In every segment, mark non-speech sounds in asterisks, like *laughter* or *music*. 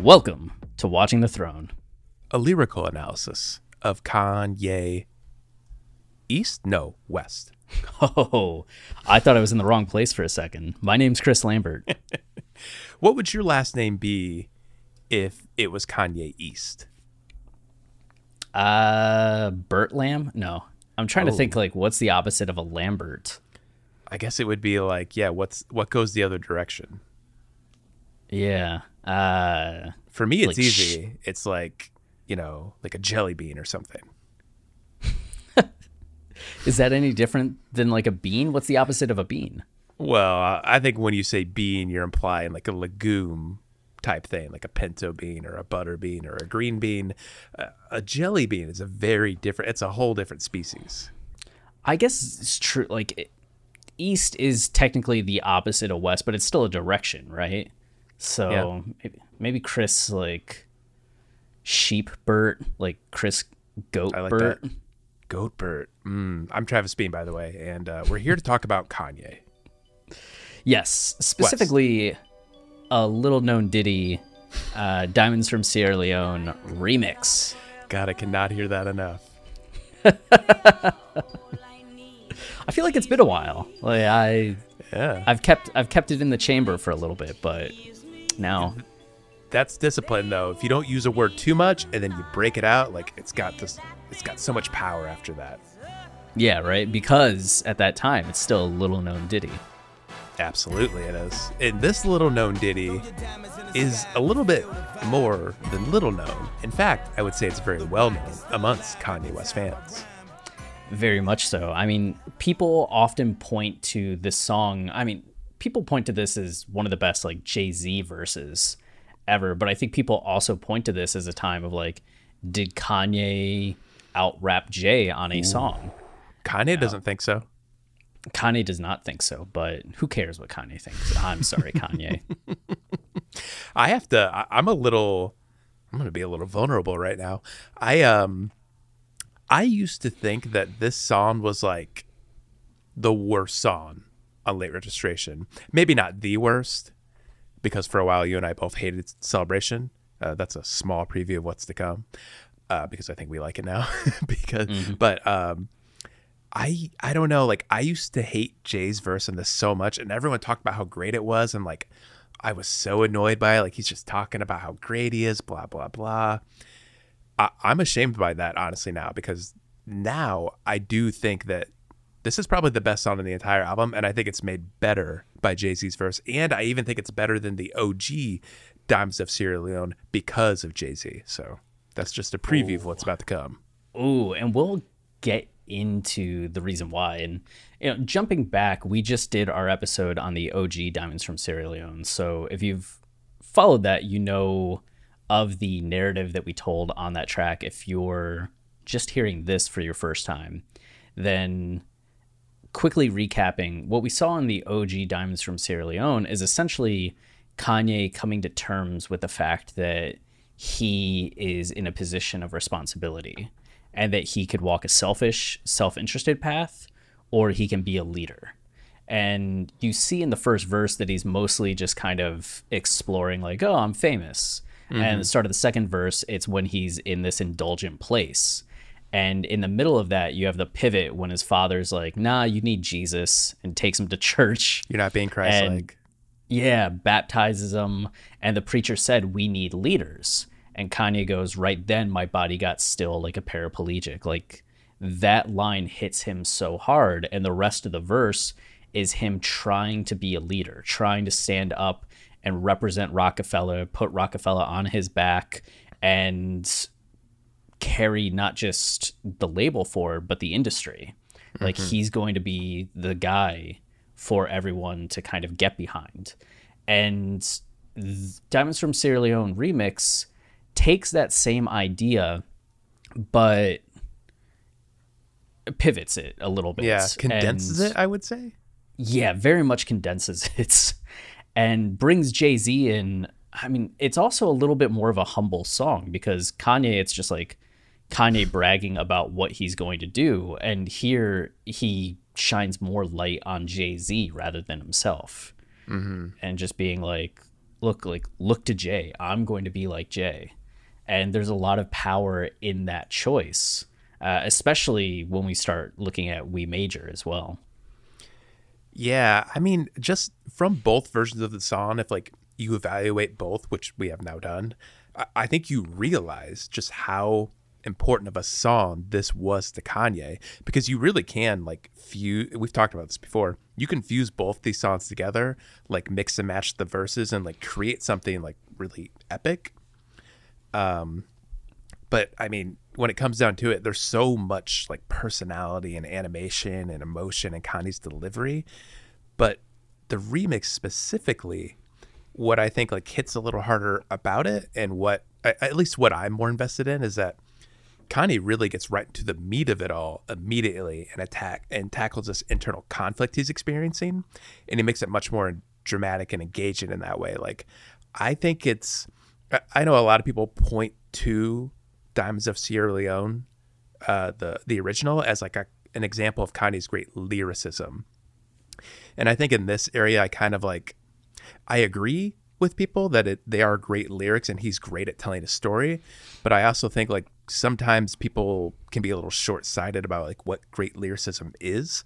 Welcome to Watching the Throne. a lyrical analysis of Kanye East? No, West. *laughs* Oh, I thought I was in the wrong place for a second. My name's Chris Lambert. *laughs* What would your last name be if it was Kanye East? Uh, Bert Lamb? No, I'm trying to Oh. think like what's the opposite of a Lambert? I guess it would be like, yeah, what's what goes the other direction? Yeah. Uh, For me, it's Like sh- easy. It's like, you know, like a jelly bean or something. *laughs* is that any different than like a bean? What's the opposite of a bean? Well, I- I think when you say bean, you're implying like a legume type thing, like a pinto bean or a butter bean or a green bean. Uh, a jelly bean is a very different. It's a whole different species. I guess it's true. Like, it, east is technically the opposite of west, but it's still a direction, right? So Yeah. maybe, maybe Chris like sheep Bert, like Chris goat I like Bert. that. Goatbert. Mm, I'm Travis Bean, by the way, and uh, we're here to talk about Kanye. Yes, specifically a little known ditty, uh, Diamonds from Sierra Leone remix. God, I cannot hear that enough. *laughs* I feel like it's been a while. Like I, Yeah, I've kept I've kept it in the chamber for a little bit, but now that's discipline, though. If you don't use a word too much and then you break it out, like it's got this, it's got so much power after that. yeah, right. Because at that time, it's still a little known ditty. Absolutely, it is. And this little known ditty is a little bit more than little known. In fact, I would say it's very well known amongst Kanye West fans. Very much so. I mean, people often point to this song. I mean, people point to this as one of the best like Jay Z verses ever. But I think people also point to this as a time of like, did Kanye out rap Jay on a song? Kanye doesn't think so. Kanye does not think so, but who cares what Kanye thinks? I'm sorry, Kanye. *laughs* I have to. I, I'm a little. I'm going to be a little vulnerable right now. I um, I used to think that this song was like the worst song on late registration. Maybe not the worst, because for a while you and I both hated Celebration. Uh, that's a small preview of what's to come, uh, because I think we like it now. *laughs* because, but um, I I don't know. Like I used to hate Jay's verse in this so much, and everyone talked about how great it was, and like I was so annoyed by it. Like he's just talking about how great he is, blah blah blah. I, I'm ashamed by that honestly now because now I do think that this is probably the best song in the entire album, and I think it's made better by Jay Z's verse, and I even think it's better than the OG Diamonds of Sierra Leone because of Jay Z. So that's just a preview of what's about to come. Ooh, and we'll get into the reason why. And you know, jumping back, we just did our episode on the OG Diamonds from Sierra Leone. So if you've followed that, you know of the narrative that we told on that track. If you're just hearing this for your first time, then quickly recapping what we saw in the OG Diamonds from Sierra Leone is essentially Kanye coming to terms with the fact that he is in a position of responsibility and that he could walk a selfish, self interested path or he can be a leader. And you see in the first verse that he's mostly just kind of exploring, like, oh, I'm famous. And mm-hmm. the start of the second verse, it's when he's in this indulgent place. And in the middle of that, you have the pivot when his father's like, nah, you need Jesus, and takes him to church. You're not being Christ-like. Yeah, baptizes him. And the preacher said, We need leaders. And Kanye goes, Right then, my body got still like a paraplegic. Like that line hits him so hard. And the rest of the verse is him trying to be a leader, trying to stand up and represent Rockefeller, put Rockefeller on his back, and carry not just the label for but the industry. Like mm-hmm. he's going to be the guy for everyone to kind of get behind. And Diamonds from Sierra Leone remix takes that same idea, but pivots it a little bit. Yeah, condenses and, it, I would say. Yeah, very much condenses *laughs* it and brings Jay Z in. I mean, it's also a little bit more of a humble song because Kanye, it's just like Kanye bragging about what he's going to do. And here he shines more light on Jay Z rather than himself. Mm-hmm. And just being like, look, like, look to Jay. I'm going to be like Jay. And there's a lot of power in that choice, uh, especially when we start looking at We Major as well. Yeah, I mean, just from both versions of the song, if like you evaluate both, which we have now done, I, I think you realize just how important of a song this was to Kanye because you really can like fuse we've talked about this before. You can fuse both these songs together, like mix and match the verses and like create something like really epic. Um but I mean, when it comes down to it, there's so much like personality and animation and emotion in Kanye's delivery. But the remix specifically, what I think like hits a little harder about it, and what at least what I'm more invested in is that Kanye really gets right into the meat of it all immediately and attack and tackles this internal conflict he's experiencing, and he makes it much more dramatic and engaging in that way. Like, I think it's. I know a lot of people point to Diamonds of Sierra Leone, uh, the the original, as like a, an example of Kanye's great lyricism. And I think in this area, I kind of like, I agree with people that it, they are great lyrics and he's great at telling a story. But I also think like sometimes people can be a little short sighted about like what great lyricism is.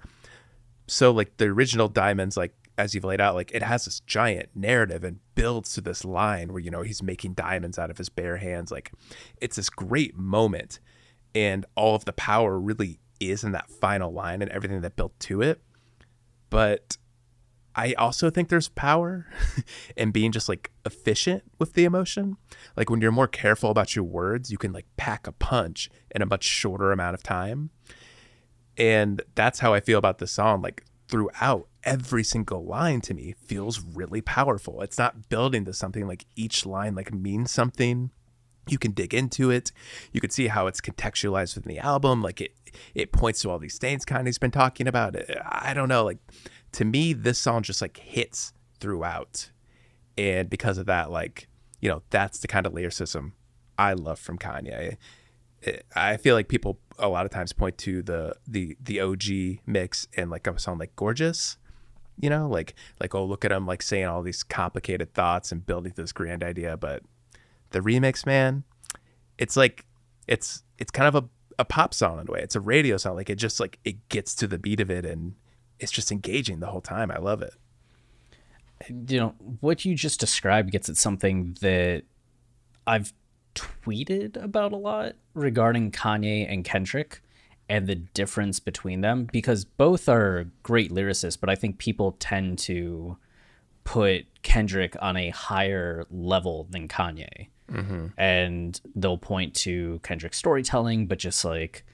So like the original Diamonds, like as you've laid out, like it has this giant narrative and builds to this line where, you know, he's making diamonds out of his bare hands. Like it's this great moment. And all of the power really is in that final line and everything that built to it. But I also think there's power *laughs* in being just like efficient with the emotion. Like when you're more careful about your words, you can like pack a punch in a much shorter amount of time. And that's how I feel about the song. Like throughout, every single line to me feels really powerful. It's not building to something like each line like means something. You can dig into it. You can see how it's contextualized within the album. Like it, it points to all these things Kanye's been talking about. I don't know. Like to me, this song just like hits throughout. And because of that, like, you know, that's the kind of lyricism I love from Kanye. I feel like people a lot of times point to the the the OG mix and like a song like Gorgeous, you know, like like oh look at him like saying all these complicated thoughts and building this grand idea, but the remix, man, it's like it's it's kind of a a pop song in a way. It's a radio song. Like it just like it gets to the beat of it and it's just engaging the whole time. I love it. You know, what you just described gets at something that I've tweeted about a lot regarding Kanye and Kendrick and the difference between them because both are great lyricists, but I think people tend to put Kendrick on a higher level than Kanye. Mm-hmm. And they'll point to Kendrick's storytelling, but just like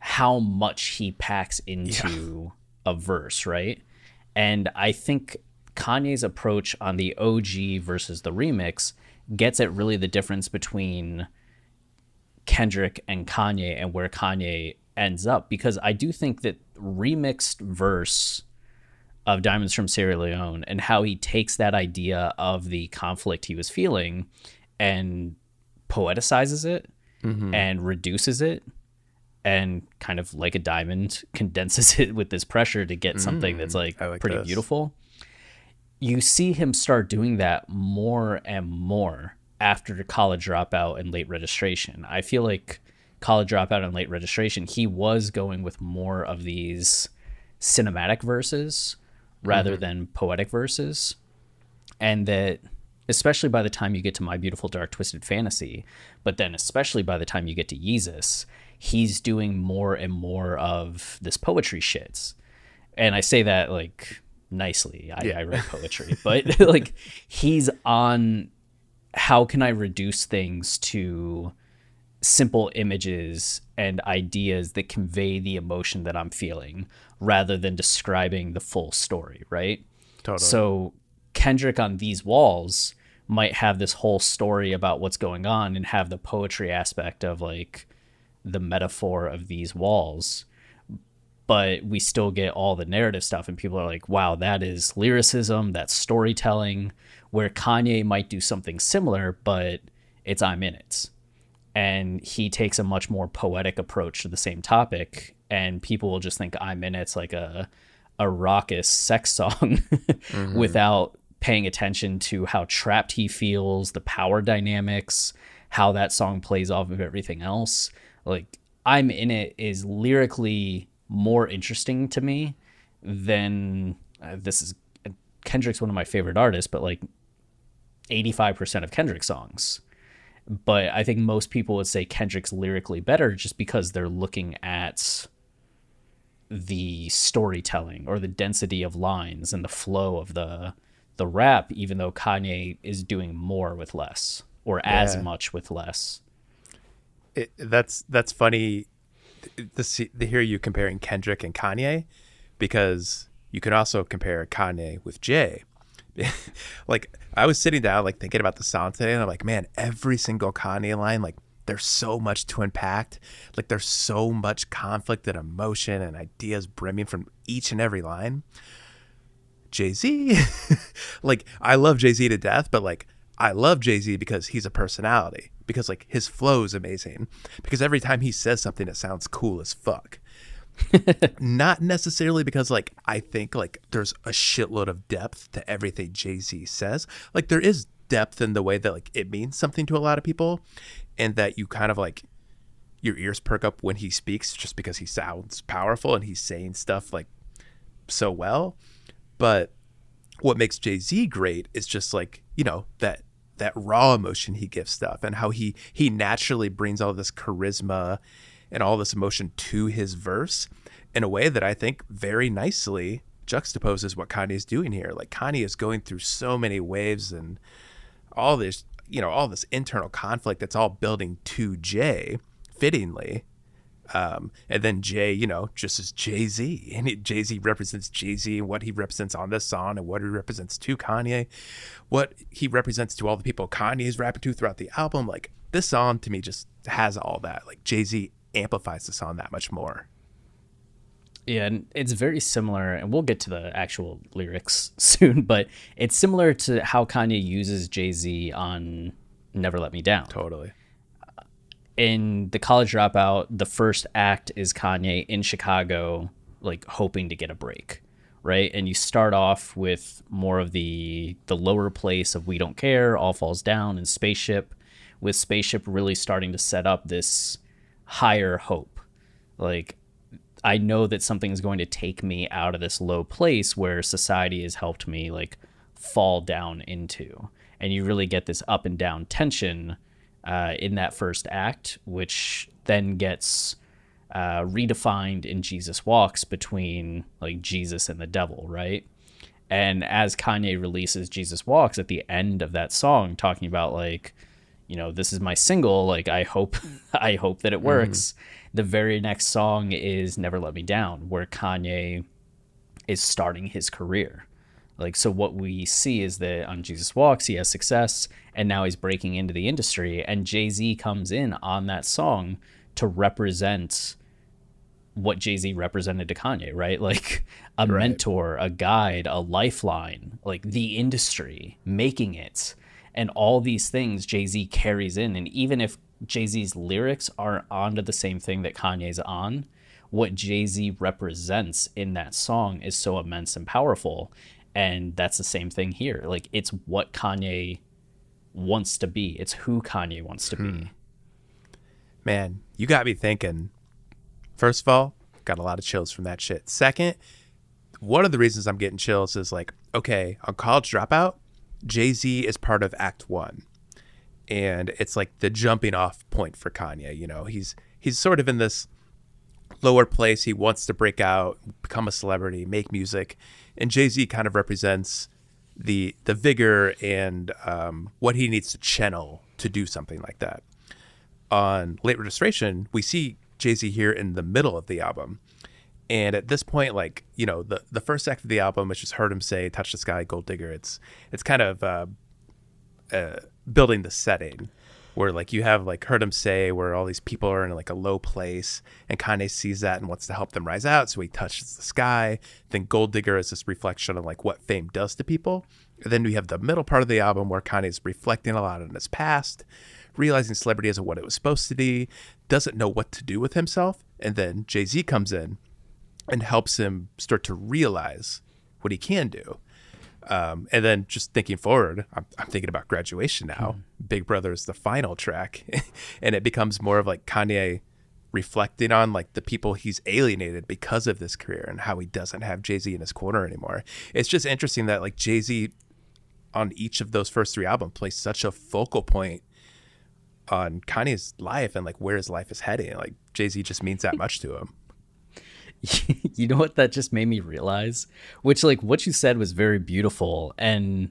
how much he packs into yeah. A verse, right? And I think Kanye's approach on the OG versus the remix gets at really the difference between Kendrick and Kanye and where Kanye ends up because I do think that remixed verse of Diamonds from Sierra Leone and how he takes that idea of the conflict he was feeling and poeticizes it mm-hmm. and reduces it and kind of like a diamond *laughs* condenses it with this pressure to get something mm, that's like, like pretty this. beautiful you see him start doing that more and more after college dropout and late registration. I feel like college dropout and late registration, he was going with more of these cinematic verses rather mm-hmm. than poetic verses. And that especially by the time you get to My Beautiful Dark Twisted Fantasy, but then especially by the time you get to Yeezus, he's doing more and more of this poetry shits. And I say that like nicely. I, yeah. I write *laughs* poetry, but *laughs* like he's on how can I reduce things to simple images and ideas that convey the emotion that I'm feeling rather than describing the full story, right? Totally. So Kendrick on these walls might have this whole story about what's going on and have the poetry aspect of like the metaphor of these walls but we still get all the narrative stuff and people are like wow that is lyricism that's storytelling where kanye might do something similar but it's i'm in it and he takes a much more poetic approach to the same topic and people will just think i'm in it's like a a raucous sex *laughs* song mm-hmm. without paying attention to how trapped he feels the power dynamics how that song plays off of everything else like i'm in it is lyrically more interesting to me than uh, this is Kendrick's one of my favorite artists, but like 85% of Kendrick songs. But I think most people would say Kendrick's lyrically better just because they're looking at the storytelling or the density of lines and the flow of the the rap even though Kanye is doing more with less or as much with less. It, that's that's funny to, see, to hear you comparing Kendrick and Kanye because you can also compare Kanye with Jay. *laughs* like I was sitting down like thinking about the song today and I'm like, man, every single Kanye line, like there's so much to unpack. Like there's so much conflict and emotion and ideas brimming from each and every line. Jay Z, *laughs* like I love Jay Z to death, but like I love Jay Z because he's a personality because like his flow is amazing because every time he says something it sounds cool as fuck. *laughs* Not necessarily because like i think like there's a shitload of depth to everything jay-z says. Like there is depth in the way that like it means something to a lot of people and that you kind of like your ears perk up when he speaks just because he sounds powerful and he's saying stuff like so well. But what makes jay-z great is just like you know that that raw emotion he gives stuff and how he he naturally brings all this charisma and all this emotion to his verse in a way that I think very nicely juxtaposes what Kanye is doing here. Like Kanye is going through so many waves and all this, you know, all this internal conflict that's all building to Jay fittingly um, and then Jay, you know, just as Jay Z, and Jay Z represents Jay Z and what he represents on this song, and what he represents to Kanye, what he represents to all the people Kanye is rapping to throughout the album. Like this song to me just has all that. Like Jay Z amplifies the song that much more. Yeah, and it's very similar, and we'll get to the actual lyrics *laughs* soon, but it's similar to how Kanye uses Jay Z on Never Let Me Down. Totally in the college dropout, the first act is Kanye in Chicago, like hoping to get a break, right? And you start off with more of the the lower place of we don't care, all falls down, and spaceship, with spaceship really starting to set up this higher hope, like. I know that something is going to take me out of this low place where society has helped me like fall down into. And you really get this up and down tension uh, in that first act, which then gets uh, redefined in Jesus Walks between like Jesus and the devil, right? And as Kanye releases Jesus Walks at the end of that song, talking about like, you know, this is my single, like I hope *laughs* I hope that it mm-hmm. works. Mm-hmm. The very next song is Never Let Me Down, where Kanye is starting his career. Like, so what we see is that on Jesus Walks, he has success and now he's breaking into the industry. And Jay Z comes in on that song to represent what Jay Z represented to Kanye, right? Like a right. mentor, a guide, a lifeline, like the industry, making it. And all these things Jay Z carries in. And even if Jay Z's lyrics aren't onto the same thing that Kanye's on, what Jay Z represents in that song is so immense and powerful. And that's the same thing here. Like it's what Kanye wants to be. It's who Kanye wants to hmm. be. Man, you got me thinking. First of all, got a lot of chills from that shit. Second, one of the reasons I'm getting chills is like, okay, on College Dropout, Jay Z is part of Act One, and it's like the jumping off point for Kanye. You know, he's he's sort of in this lower place. He wants to break out, become a celebrity, make music, and Jay Z kind of represents the the vigor and um, what he needs to channel to do something like that. on late registration, we see Jay Z here in the middle of the album. And at this point, like, you know, the, the first act of the album, which is Heard 'Em Say, touch the sky, gold digger, it's it's kind of uh, uh, building the setting where like you have like Heard 'Em Say where all these people are in like a low place and Kanye sees that and wants to help them rise out. So he touches the sky. Then gold digger is this reflection of like what fame does to people. And then we have the middle part of the album where Kanye's reflecting a lot on his past, realizing celebrity isn't what it was supposed to be, doesn't know what to do with himself. And then Jay Z comes in and helps him start to realize what he can do. Um, and then just thinking forward, I'm, I'm thinking about graduation now. Big Brother is the final track, *laughs* and it becomes more of like Kanye reflecting on like the people he's alienated because of this career and how he doesn't have Jay Z in his corner anymore. It's just interesting that like Jay Z on each of those first three albums plays such a focal point on Kanye's life and like where his life is heading. Like Jay Z just means that much to him. *laughs* you know what that just made me realize? Which like what you said was very beautiful and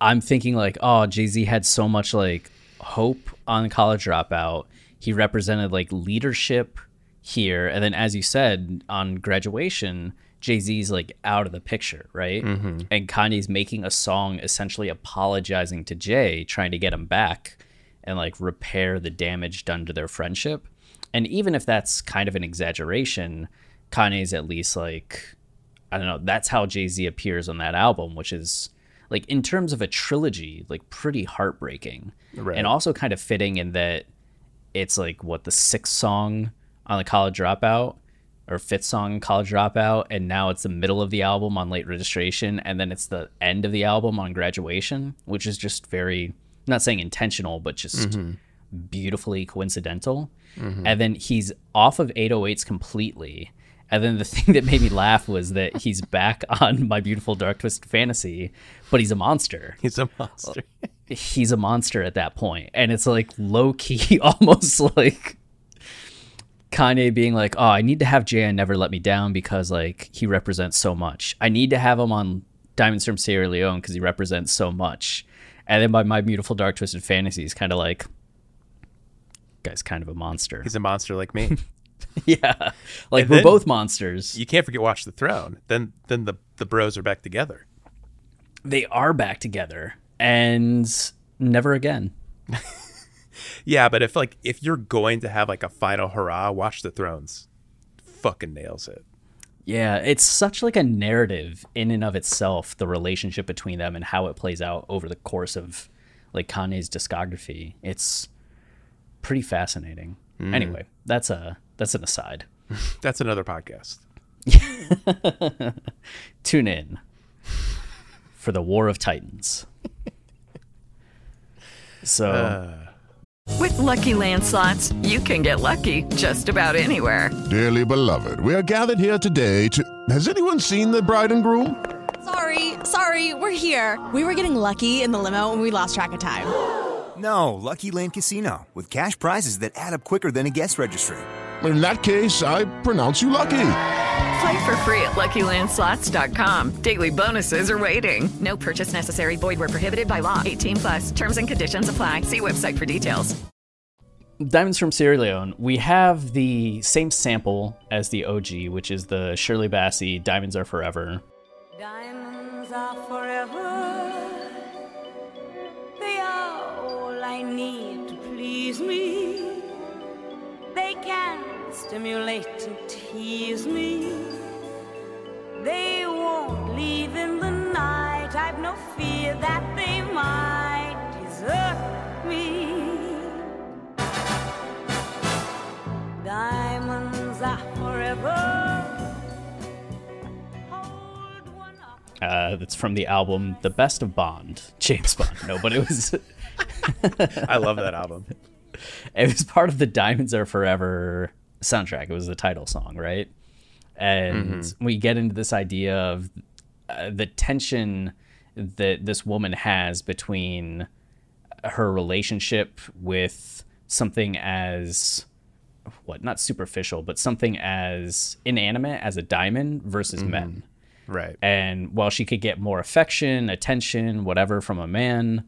I'm thinking like, oh, Jay-Z had so much like hope on college dropout. He represented like leadership here and then as you said on graduation, Jay-Z's like out of the picture, right? Mm-hmm. And Kanye's making a song essentially apologizing to Jay, trying to get him back and like repair the damage done to their friendship. And even if that's kind of an exaggeration, Kanye's at least like I don't know, that's how Jay-Z appears on that album, which is like in terms of a trilogy, like pretty heartbreaking. Right. And also kind of fitting in that it's like what the sixth song on the college dropout or fifth song in college dropout and now it's the middle of the album on late registration and then it's the end of the album on graduation which is just very I'm not saying intentional but just mm-hmm. beautifully coincidental mm-hmm. and then he's off of 808s completely and then the *laughs* thing that made me laugh was that he's back *laughs* on my beautiful dark twisted fantasy but he's a monster He's a monster. *laughs* he's a monster at that point and it's like low key almost like Kanye being like, "Oh, I need to have Jay Never Let Me Down because like he represents so much. I need to have him on Diamonds from Sierra Leone because he represents so much." And then by my beautiful dark twisted fantasy, he's kind of like, guy's kind of a monster. He's a monster like me. *laughs* yeah, like And we're both monsters. you can't forget Watch the Throne. Then then the the bros are back together. They are back together and never again. *laughs* Yeah, but if like if you're going to have like a final hurrah, Watch the Thrones fucking nails it. Yeah, it's such like a narrative in and of itself, the relationship between them and how it plays out over the course of like Kanye's discography. It's pretty fascinating. Mm. Anyway, that's a that's an aside. *laughs* That's another podcast. *laughs* Tune in for the War of Titans. *laughs* So uh. With Lucky Land slots, you can get lucky just about anywhere. Dearly beloved, we are gathered here today to. Has anyone seen the bride and groom? Sorry, sorry, we're here. We were getting lucky in the limo and we lost track of time. No, Lucky Land Casino, with cash prizes that add up quicker than a guest registry. In that case, I pronounce you lucky. Play for free at LuckyLandSlots.com. Daily bonuses are waiting. No purchase necessary. Void where prohibited by law. 18 plus. Terms and conditions apply. See website for details. Diamonds from Sierra Leone, we have the same sample as the OG, which is the Shirley Bassey Diamonds Are Forever. Diamonds are forever. They are all I need to please me. They can stimulate and tease me. They won't leave in the night. I've no fear that they might desert me. Diamonds are forever. Hold one up. Uh, that's from the album The Best of Bond, James Bond. No, but it was *laughs* I love that album. It was part of the Diamonds Are Forever soundtrack. It was the title song, right? And we get into this idea of uh, the tension that this woman has between her relationship with something as what not superficial but something as inanimate as a diamond versus men Right. and while she could get more affection, attention, whatever from a man,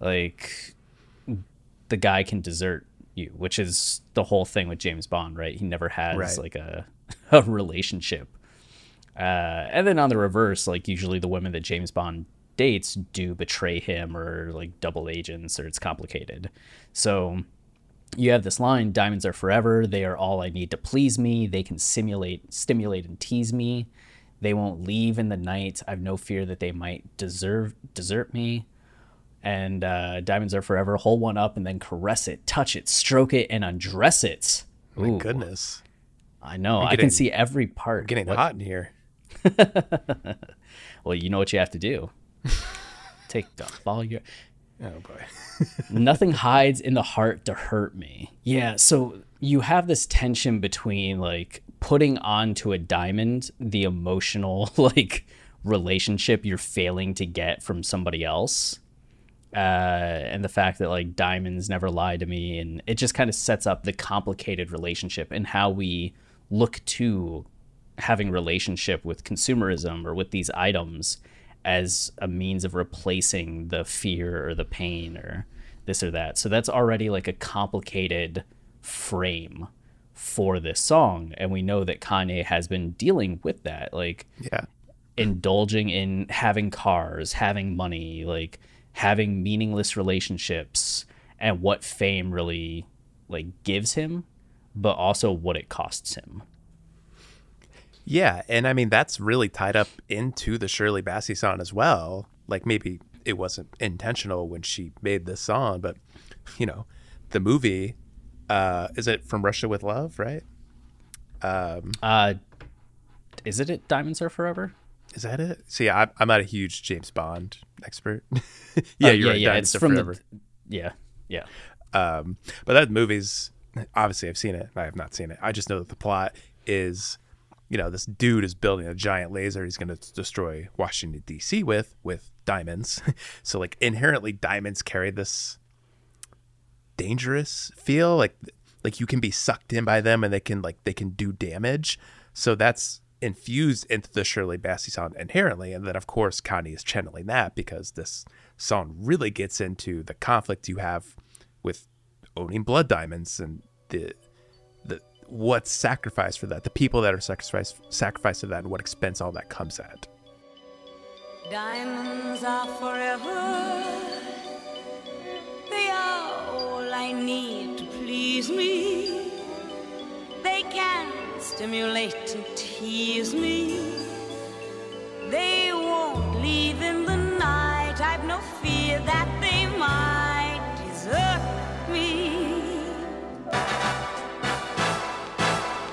like the guy can desert you, which is the whole thing with James Bond, right? He never has Right. like a *laughs* a relationship. Uh, and then on the reverse, like usually the women that James Bond dates do betray him or like double agents or it's complicated. So you have this line diamonds are forever they are all i need to please me they can simulate stimulate and tease me they won't leave in the night i've no fear that they might deserve desert me and uh, diamonds are forever hold one up and then caress it touch it stroke it and undress it My goodness. i know i can see every part Getting What- hot in here. *laughs* well you know what you have to do *laughs* take off all your Oh boy. *laughs* nothing hides in the heart to hurt me. Yeah, so you have this tension between like putting onto a diamond the emotional like relationship you're failing to get from somebody else. Uh, and the fact that like diamonds never lie to me and it just kind of sets up the complicated relationship and how we look to having relationship with consumerism or with these items as a means of replacing the fear or the pain or this or that. So that's already like a complicated frame for this song. And we know that Kanye has been dealing with that, like Yeah. indulging in having cars, having money, like having meaningless relationships and what fame really like gives him, but also what it costs him. Yeah, and I mean that's really tied up into the Shirley Bassey song as well. Like maybe it wasn't intentional when she made this song, but you know, the movie uh is it from Russia with Love, right? Um Uh is it it Diamonds Are Forever? Is that it? See, I, I'm not a huge James Bond expert. *laughs* yeah, Uh, you're right. yeah, it's from Forever. the yeah, yeah. Um, but that movie's obviously I've seen it. I have not seen it. I just know that the plot is, you know, this dude is building a giant laser he's going to destroy Washington D.C. with with diamonds. *laughs* so like inherently, diamonds carry this dangerous feel. Like like you can be sucked in by them and they can like they can do damage. So that's infused into the Shirley Bassey song inherently. And then of course Kanye is channeling that because this song really gets into the conflict you have with owning blood diamonds and the the what's sacrificed for that, the people that are sacrificed sacrificed to that and what expense all that comes at. Diamonds are forever. They are all I need to please me. They can stimulate and tease me. They won't leave in the night. I've no fear that they might desert me.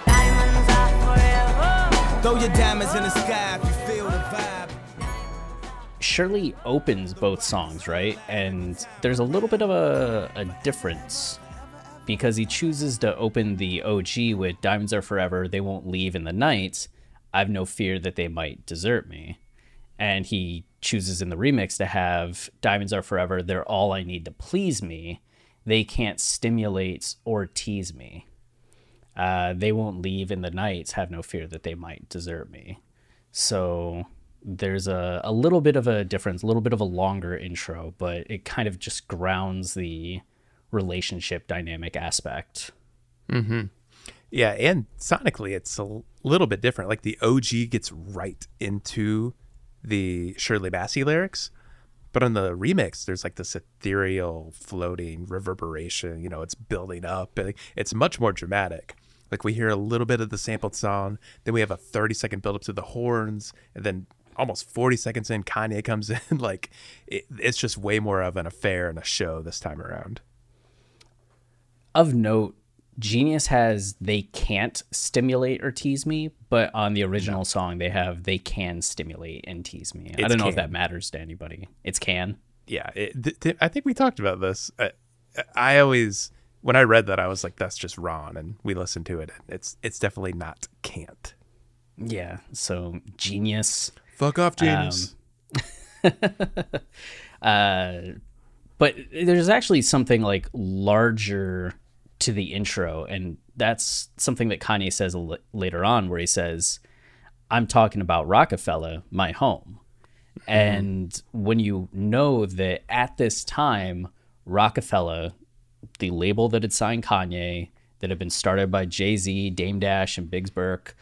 Diamonds are forever. Throw your diamonds in the sky if you feel the vibe. Shirley opens both songs, right? And there's a little bit of a, a difference because he chooses to open the OG with Diamonds Are Forever, They Won't Leave in the Night. I've no fear that they might desert me. And he chooses in the remix to have Diamonds Are Forever, They're All I Need to Please Me. They can't stimulate or tease me. Uh, they won't leave in the nights, have no fear that they might desert me. So there's a, a little bit of a difference, a little bit of a longer intro, but it kind of just grounds the relationship dynamic aspect. Mm-hmm. Yeah, and sonically it's a little bit different. Like the OG gets right into the Shirley Bassey lyrics, but on the remix there's like this ethereal floating reverberation, you know, it's building up and it's much more dramatic. Like we hear a little bit of the sampled song, then we have a 30 second build up to the horns, and then almost 40 seconds in Kanye comes in *laughs* like it, it's just way more of an affair and a show this time around. Of note, Genius has They Can't Stimulate or Tease Me, but on the original song they have They Can Stimulate and Tease Me. I don't know if that matters to anybody. It's can. yeah it, th- th- i think we talked about this I, I always when i read that i was like that's just ron and we listened to it it's it's definitely not can't Yeah. So Genius. fuck off genius. *laughs* Uh, but there's actually something like larger to the intro, and that's something that Kanye says li- later on, where he says, "I'm talking about Rockefeller, my home." Mm-hmm. And when you know that at this time, Rockefeller, the label that had signed Kanye, that had been started by Jay Z, Dame Dash, and Biggs Burke,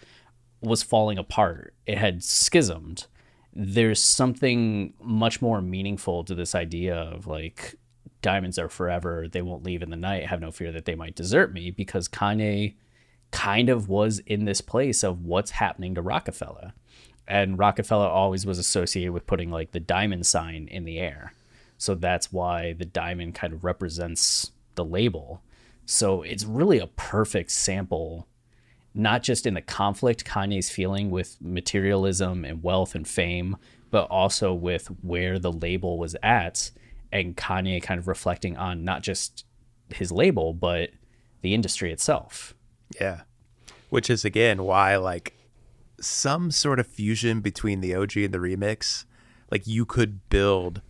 was falling apart. It had schismed. There's something much more meaningful to this idea of like diamonds are forever. They won't leave in the night. Have no fear that they might desert me because Kanye kind of was in this place of what's happening to Rockefeller. And Rockefeller always was associated with putting like the diamond sign in the air. So that's why the diamond kind of represents the label. So it's really a perfect sample, not just in the conflict Kanye's feeling with materialism and wealth and fame, but also with where the label was at and Kanye kind of reflecting on not just his label, but the industry itself. Yeah. Which is again why like some sort of fusion between the OG and the remix, like you could build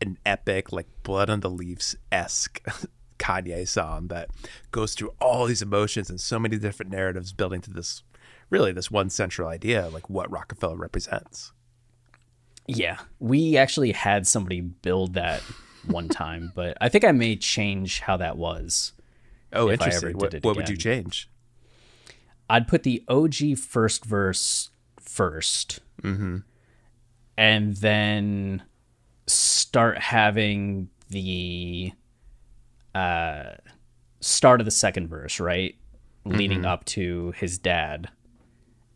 an epic like Blood on the Leaves esque *laughs* Kanye song that goes through all these emotions and so many different narratives building to this really this one central idea like what Rockefeller represents. Yeah, we actually had somebody build that one time, but I think I may change how that was. Oh, interesting. What, what would you change? I'd put the OG first verse 1st mm-hmm. and then start having the uh, start of the second verse, right? Mm-hmm. Leading up to his dad.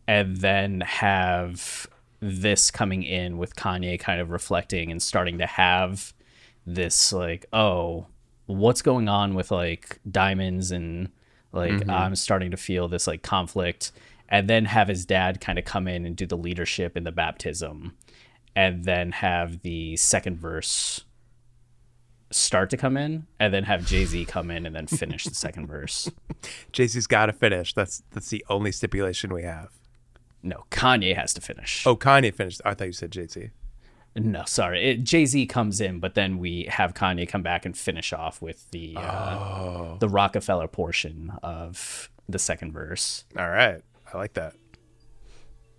And then have this coming in with Kanye kind of reflecting and starting to have this like, oh, what's going on with like diamonds and like mm-hmm. I'm starting to feel this like conflict and then have his dad kind of come in and do the leadership in the baptism and then have the second verse start to come in and then have Jay-Z come in and then finish the second *laughs* verse. Jay-Z's got to finish. That's that's the only stipulation we have. No, Kanye has to finish. Oh, Kanye finished. I thought you said Jay-Z. No, sorry. Jay Z comes in, but then we have Kanye come back and finish off with the uh, oh. the Rockefeller portion of the second verse. All right, I like that.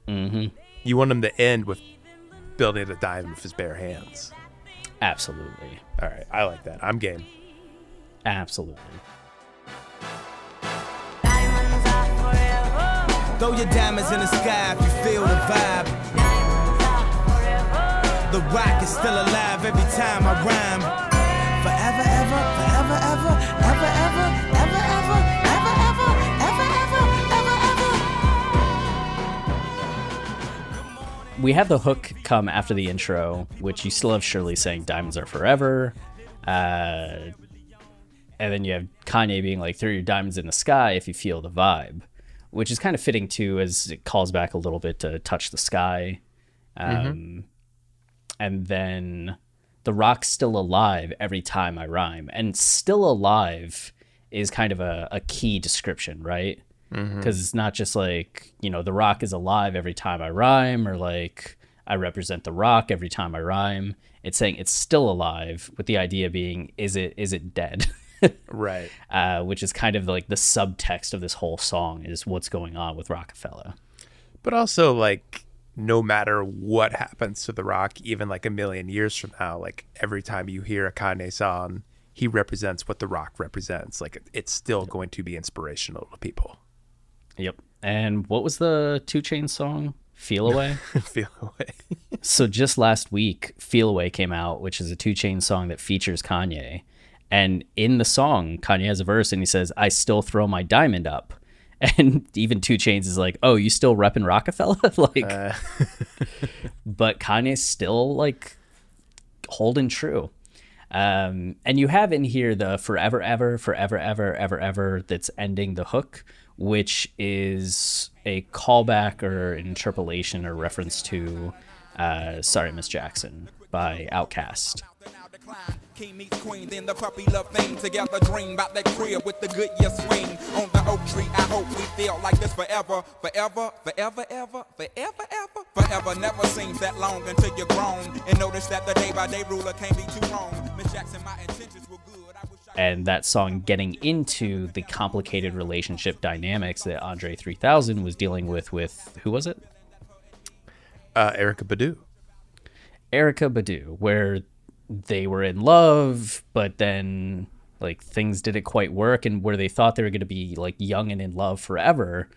Mm-hmm. You want him to end with building a diamond with his bare hands. Absolutely. All right, I like that. I'm game. Absolutely. Throw your diamonds in the sky if you feel the vibe. The rock is still alive every time I rhyme. Forever, ever, forever, ever, ever, ever, ever, ever, ever, ever, ever, ever, ever. We have the hook come after the intro, which you still have Shirley saying "Diamonds are forever," uh, and then you have Kanye being like, "Throw your diamonds in the sky if you feel the vibe," which is kind of fitting too, as it calls back a little bit to "Touch the Sky." Um, mm-hmm and then the rock's still alive every time I rhyme. And still alive is kind of a, a key description, right? Because mm-hmm. it's not just like, you know, the rock is alive every time I rhyme or like I represent the rock every time I rhyme. It's saying it's still alive with the idea being is it is it dead? *laughs* right. Uh, which is kind of like the subtext of this whole song is what's going on with Rockefeller. But also like no matter what happens to The Rock, even like a million years from now, like every time you hear a Kanye song, he represents what The Rock represents. Like it's still going to be inspirational to people. Yep. And what was the 2 Chainz song? Feel Away? *laughs* Feel Away. *laughs* so just last week, Feel Away came out, which is a 2 Chainz song that features Kanye. And in the song, Kanye has a verse and he says, I still throw my diamond up. *laughs* and even 2 Chainz is like oh you still repping rockefeller *laughs* like uh. *laughs* but kanye's still like holding true um, and you have in here the forever ever forever ever ever ever that's ending the hook which is a callback or interpolation or reference to uh, sorry miss jackson by OutKast King meets queen, then the puppy love thing. Together dream about that crib with the good yes swing. On the oak tree, I hope we feel like this forever. Forever, forever, ever, forever, ever. Forever never seems that long until you're grown. And notice that the day by day ruler can't be too wrong. Miss Jackson, my intentions were good. and that song getting into the complicated relationship dynamics that Andre 3000 was dealing with with who was it? Uh, Erykah Badu. Erykah Badu, where they were in love, but then like things didn't quite work and where they thought they were going to be like young and in love forever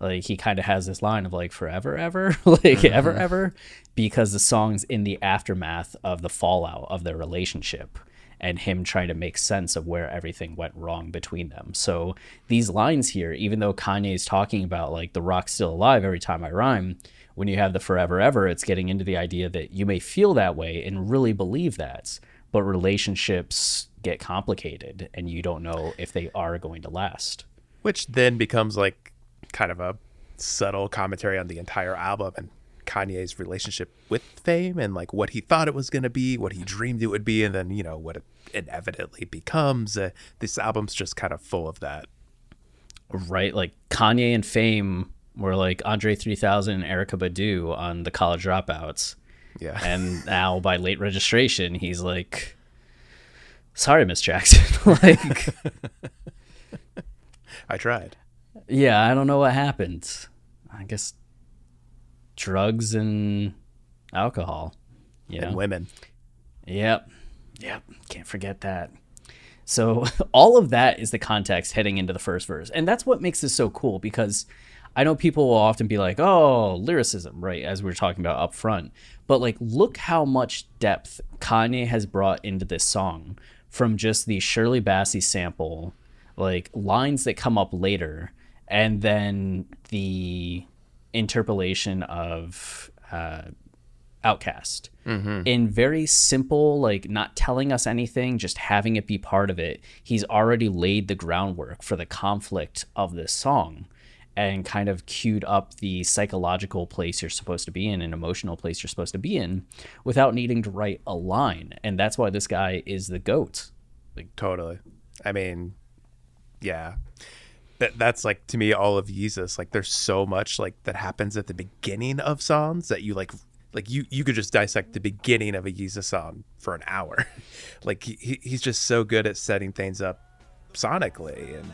like he kind of has this line of like forever ever? *laughs* Like ever mm-hmm. ever? Because the song's in the aftermath of the fallout of their relationship and him trying to make sense of where everything went wrong between them. So these lines here even though kanye is talking about like the rock's still alive every time i rhyme when you have the forever ever it's getting into the idea that you may feel that way and really believe that but relationships get complicated and you don't know if they are going to last which then becomes like kind of a subtle commentary on the entire album and Kanye's relationship with fame and like what he thought it was going to be, what he dreamed it would be, and then you know what it inevitably becomes. Uh, this album's just kind of full of that. right? Like Kanye and Fame were like Andre 3000 and Erykah Badu on the college dropouts. Yeah. And now by late registration, he's like, sorry, Miss Jackson. *laughs* like, *laughs* I tried. yeah, I don't know what happened. I guess drugs and alcohol, you know? Women. Yep. Yep. Can't forget that. So *laughs* all of that is the context heading into the first verse. And that's what makes this so cool because I know people will often be like, oh, lyricism, right? As we are talking about up front. But like, look how much depth Kanye has brought into this song from just the Shirley Bassey sample, like lines that come up later, and then the interpolation of uh, OutKast in very simple, like not telling us anything, just having it be part of it. He's already laid the groundwork for the conflict of this song and kind of queued up the psychological place you're supposed to be in, an emotional place you're supposed to be in, without needing to write a line. And that's why this guy is the goat. Like, totally. I mean, yeah. That that's like to me all of Yeezus. Like there's so much like that happens at the beginning of songs that you like like you you could just dissect the beginning of a Yeezus song for an hour. *laughs* like he, he- he's just so good at setting things up sonically and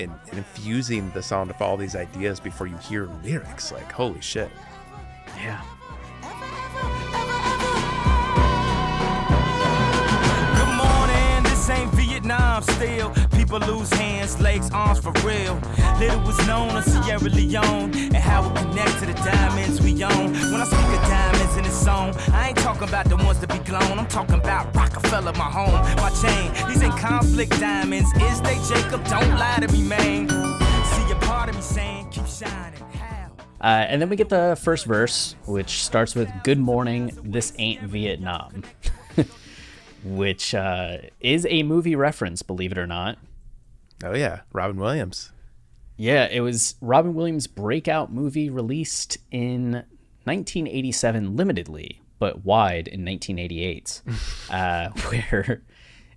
and, and infusing the sound of all these ideas before you hear lyrics. Like holy shit. Yeah. Good morning, this ain't Vietnam still. People lose hands, legs, arms for real. Little was known of Sierra Leone and how it connect to the diamonds we own. When I speak of diamonds in this song, I ain't talking about the ones that be glown. I'm talking about Roc-A-Fella, my home, my chain. These ain't conflict diamonds. Is they Jacob? Don't lie to me, man. See a part of me saying, keep shining. Uh, and then we get the first verse, which starts with "Good morning, this ain't Vietnam," *laughs* which uh, is a movie reference, believe it or not. Oh yeah, Robin Williams. Yeah, it was Robin Williams' breakout movie released in 1987 limitedly, but wide in 1988, *laughs* uh, where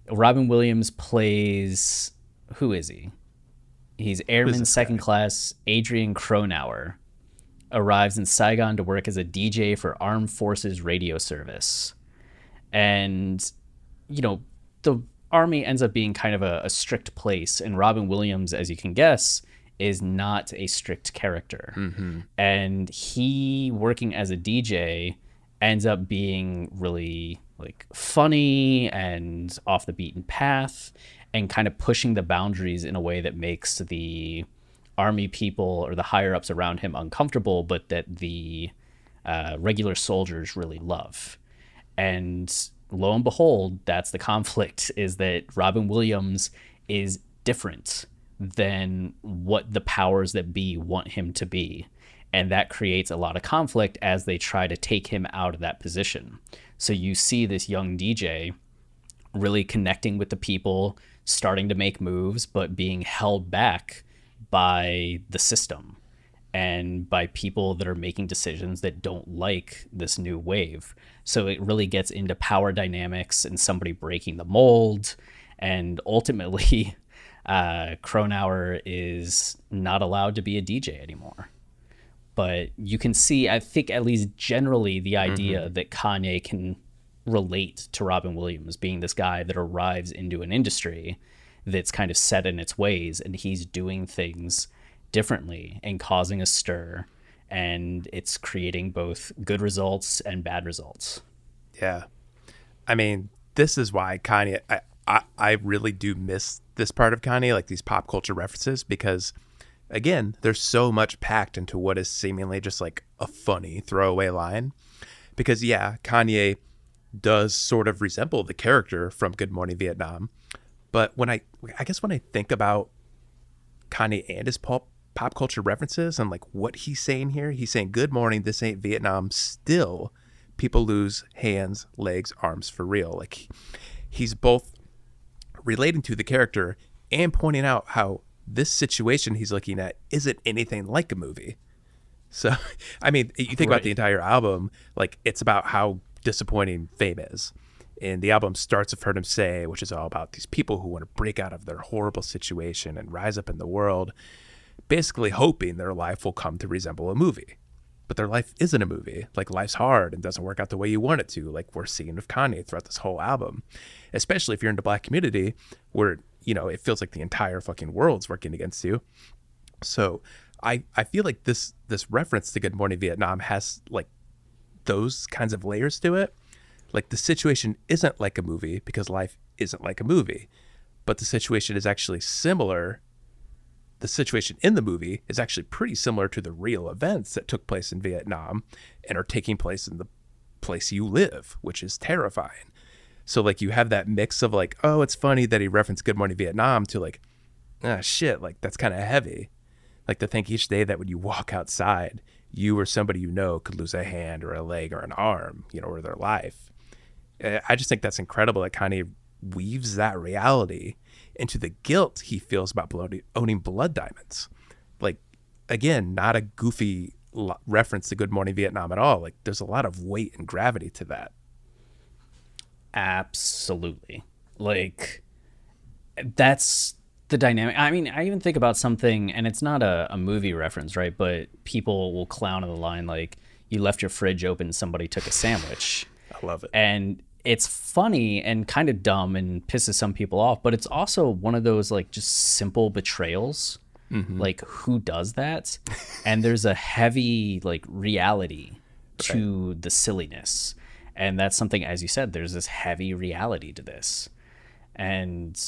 Robin Williams plays who is he? He's Airman Second Class Adrian Cronauer. Arrives in Saigon to work as a DJ for Armed Forces Radio Service. And, you know, the army ends up being kind of a, a strict place. And Robin Williams, as you can guess, is not a strict character. And he, working as a DJ, ends up being really like funny and off the beaten path and kind of pushing the boundaries in a way that makes the army people or the higher ups around him uncomfortable, but that the uh, regular soldiers really love. And lo and behold, that's the conflict *laughs* is that Robin Williams is different than what the powers that be want him to be. And that creates a lot of conflict as they try to take him out of that position. So you see this young DJ really connecting with the people, starting to make moves, but being held back by the system and by people that are making decisions that don't like this new wave. So it really gets into power dynamics and somebody breaking the mold. And ultimately, *laughs* uh, Cronauer is not allowed to be a DJ anymore. But you can see, I think, at least generally, the idea that Kanye can relate to Robin Williams being this guy that arrives into an industry that's kind of set in its ways and he's doing things differently and causing a stir and it's creating both good results and bad results. Yeah. I mean, this is why Kanye I, I, I really do miss this part of Kanye, like these pop culture references, because again, there's so much packed into what is seemingly just like a funny throwaway line. Because yeah, Kanye does sort of resemble the character from Good Morning Vietnam. But when I I guess when I think about Kanye and his pop pop culture references and like what he's saying here, he's saying good morning, this ain't Vietnam. Still people lose hands, legs, arms for real. Like he's both relating to the character and pointing out how this situation he's looking at isn't anything like a movie. So, *laughs* I mean, you think right. about the entire album, like it's about how disappointing fame is. And the album starts with Heard 'Em Say, which is all about these people who want to break out of their horrible situation and rise up in the world, basically hoping their life will come to resemble a movie. But their life isn't a movie. Like life's hard and doesn't work out the way you want it to, like we're seeing with Kanye throughout this whole album. Especially if you're in the black community where, you know, it feels like the entire fucking world's working against you. So I, I feel like this this reference to Good Morning Vietnam has like those kinds of layers to it. Like the situation isn't like a movie because life isn't like a movie, but the situation is actually similar. The situation in the movie is actually pretty similar to the real events that took place in Vietnam and are taking place in the place you live, which is terrifying. So like you have that mix of like, oh, it's funny that he referenced Good Morning Vietnam to like, ah shit, like that's kind of heavy. Like to think each day that when you walk outside, you or somebody you know could lose a hand or a leg or an arm, you know, or their life. Eh, I just think that's incredible. That kind of weaves that reality into the guilt he feels about owning blood diamonds. Like, again, not a goofy reference to Good Morning Vietnam at all. Like, there's a lot of weight and gravity to that. Absolutely. Like, that's the dynamic. I mean, I even think about something, and it's not a, a movie reference, right? But people will clown on the line like, you left your fridge open, somebody took a sandwich. I love it. And it's funny and kind of dumb and pisses some people off, but it's also one of those like just simple betrayals. Mm-hmm. Like, who does that? *laughs* and there's a heavy like reality to right. the silliness. And that's something, as you said, there's this heavy reality to this. And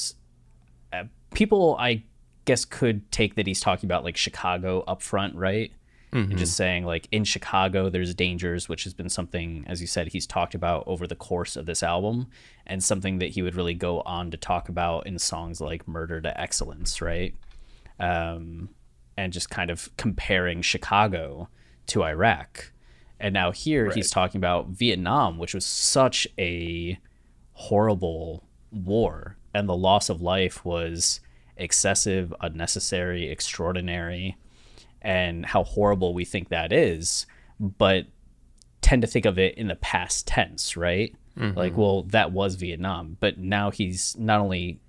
uh, people, I guess, could take that he's talking about like Chicago up front, right? Mm-hmm. And just saying like in Chicago there's dangers, which has been something, as you said, he's talked about over the course of this album, and something that he would really go on to talk about in songs like Murder to Excellence, right? Um, and just kind of comparing Chicago to Iraq. And now here right. he's talking about Vietnam, which was such a horrible war, and the loss of life was excessive, unnecessary, extraordinary, and how horrible we think that is, but tend to think of it in the past tense, right? Mm-hmm. Like, well, that was Vietnam, but now he's not only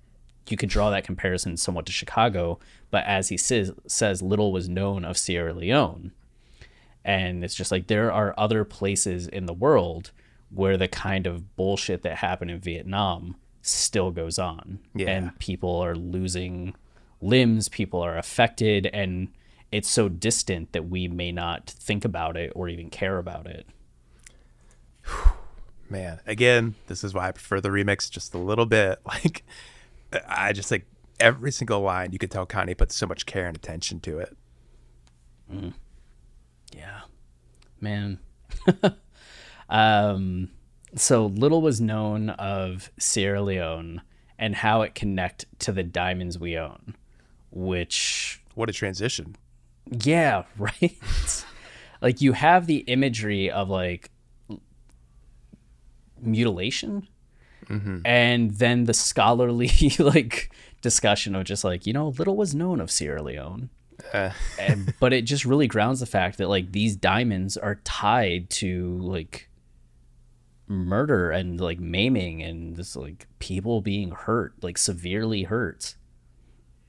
you could draw that comparison somewhat to Chicago, but as he says, says little was known of Sierra Leone. And it's just like there are other places in the world where the kind of bullshit that happened in Vietnam still goes on yeah. and people are losing limbs people are affected and it's so distant that we may not think about it or even care about it. *sighs* Man again this is why i prefer the remix just a little bit. *laughs* Like i just like every single line you could tell kanye put so much care and attention to it. Mm. yeah. Man. *laughs* Um so little was known of Sierra Leone and how it connect to the diamonds we own, which what a transition. Yeah, *laughs* right. like you have the imagery of like mutilation mm-hmm. and then the scholarly *laughs* like discussion of just like you know little was known of sierra leone uh. *laughs* and, but it just really grounds the fact that like these diamonds are tied to like murder and like maiming and just like people being hurt, like severely hurt.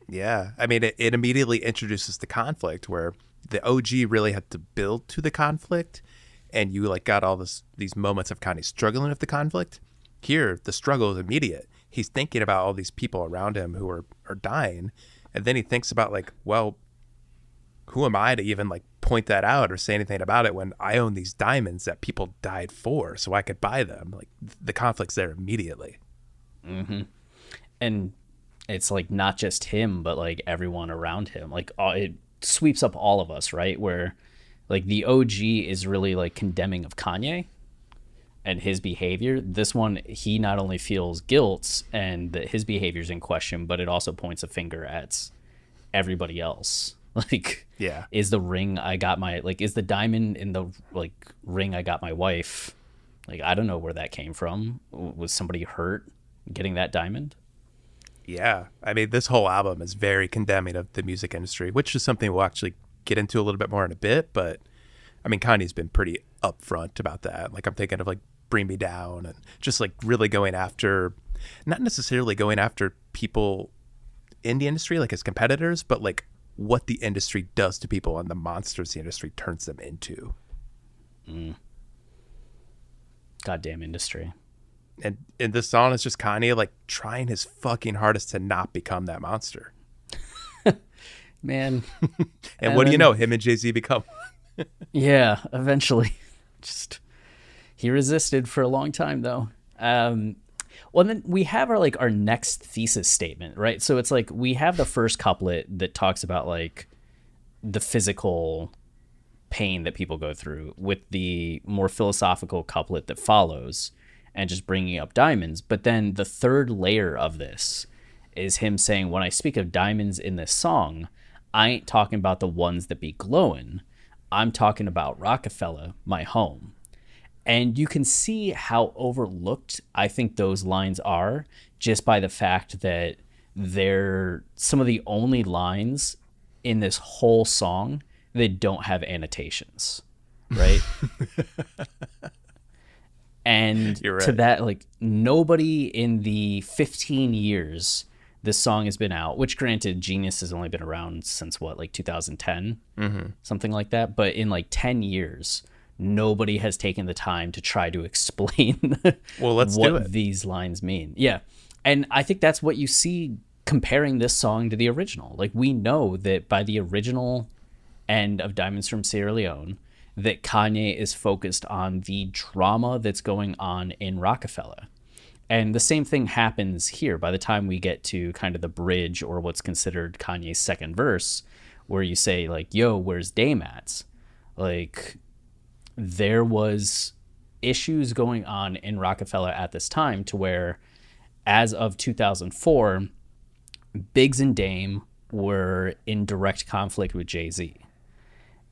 Yeah. I mean, it, it immediately introduces the conflict where the OG really had to build to the conflict and you like got all this these moments of kind of struggling with the conflict. Here, the struggle is immediate. He's thinking about all these people around him who are, are dying. And then he thinks about like, well, who am I to even like point that out or say anything about it when I own these diamonds that people died for so I could buy them. Like the conflict's there immediately. Mm-hmm. and it's like not just him, but like everyone around him. Like all, it sweeps up all of us, right? Where like the OG is really like condemning of Kanye and his behavior. This one, he not only feels guilt and that his behavior is in question, but it also points a finger at everybody else. *laughs* Like, Yeah. is the ring I got my like is the diamond in the like ring I got my wife? Like, I don't know where that came from. Was somebody hurt getting that diamond? Yeah. I mean, this whole album is very condemning of the music industry, which is something we'll actually get into a little bit more in a bit. But I mean, Kanye's been pretty upfront about that. Like, I'm thinking of like Bring Me Down and just like really going after, not necessarily going after people in the industry, like his competitors, but like what the industry does to people and the monsters the industry turns them into. Mm. Goddamn industry. And in this song, is just Kanye like trying his fucking hardest to not become that monster. *laughs* Man. *laughs* And, And what do you know? Him and Jay Z become *laughs* Yeah, eventually. Just he resisted for a long time though. Um well then we have our like our next thesis statement, right? So it's like we have the first couplet that talks about like the physical pain that people go through with the more philosophical couplet that follows and just bringing up diamonds. But then the third layer of this is him saying, When I speak of diamonds in this song, I ain't talking about the ones that be glowing. I'm talking about Roc-A-Fella, my home. And you can see how overlooked I think those lines are just by the fact that they're some of the only lines in this whole song that don't have annotations, right? *laughs* and You're to that, like nobody in the 15 years this song has been out, which granted, Genius has only been around since what, like 2010, Mm-hmm. something like that. But in like 10 years, nobody has taken the time to try to *laughs* explain Well, let's do what these lines mean. Yeah. And I think that's what you see comparing this song to the original. Like we know that by the original end of Diamonds from Sierra Leone, that Kanye is focused on the drama that's going on in Roc-A-Fella. And the same thing happens here by the time we get to kind of the bridge or what's considered Kanye's second verse, where you say, like, yo, where's Dame at? Like, there was issues going on in Roc-A-Fella at this time to where, as of 2004, Biggs and Dame were in direct conflict with Jay Z.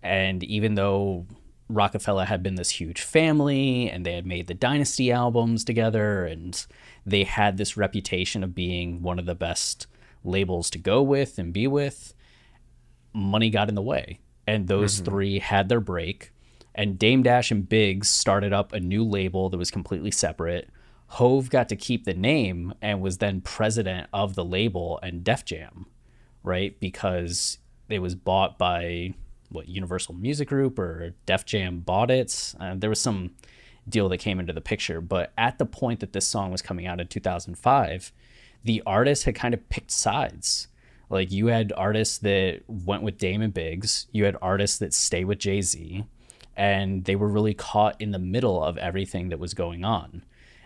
And even though Roc-A-Fella had been this huge family and they had made the Dynasty albums together and they had this reputation of being one of the best labels to go with and be with, money got in the way. And those mm-hmm. three had their break. And Dame Dash and Biggs started up a new label that was completely separate. Hove got to keep the name and was then president of the label and Def Jam, right? Because it was bought by what Universal Music Group or Def Jam bought it. Uh, there was some deal that came into the picture, but at the point that this song was coming out in 2005, the artist had kind of picked sides. Like you had artists that went with Damon Biggs, you had artists that stay with Jay Z, and they were really caught in the middle of everything that was going on.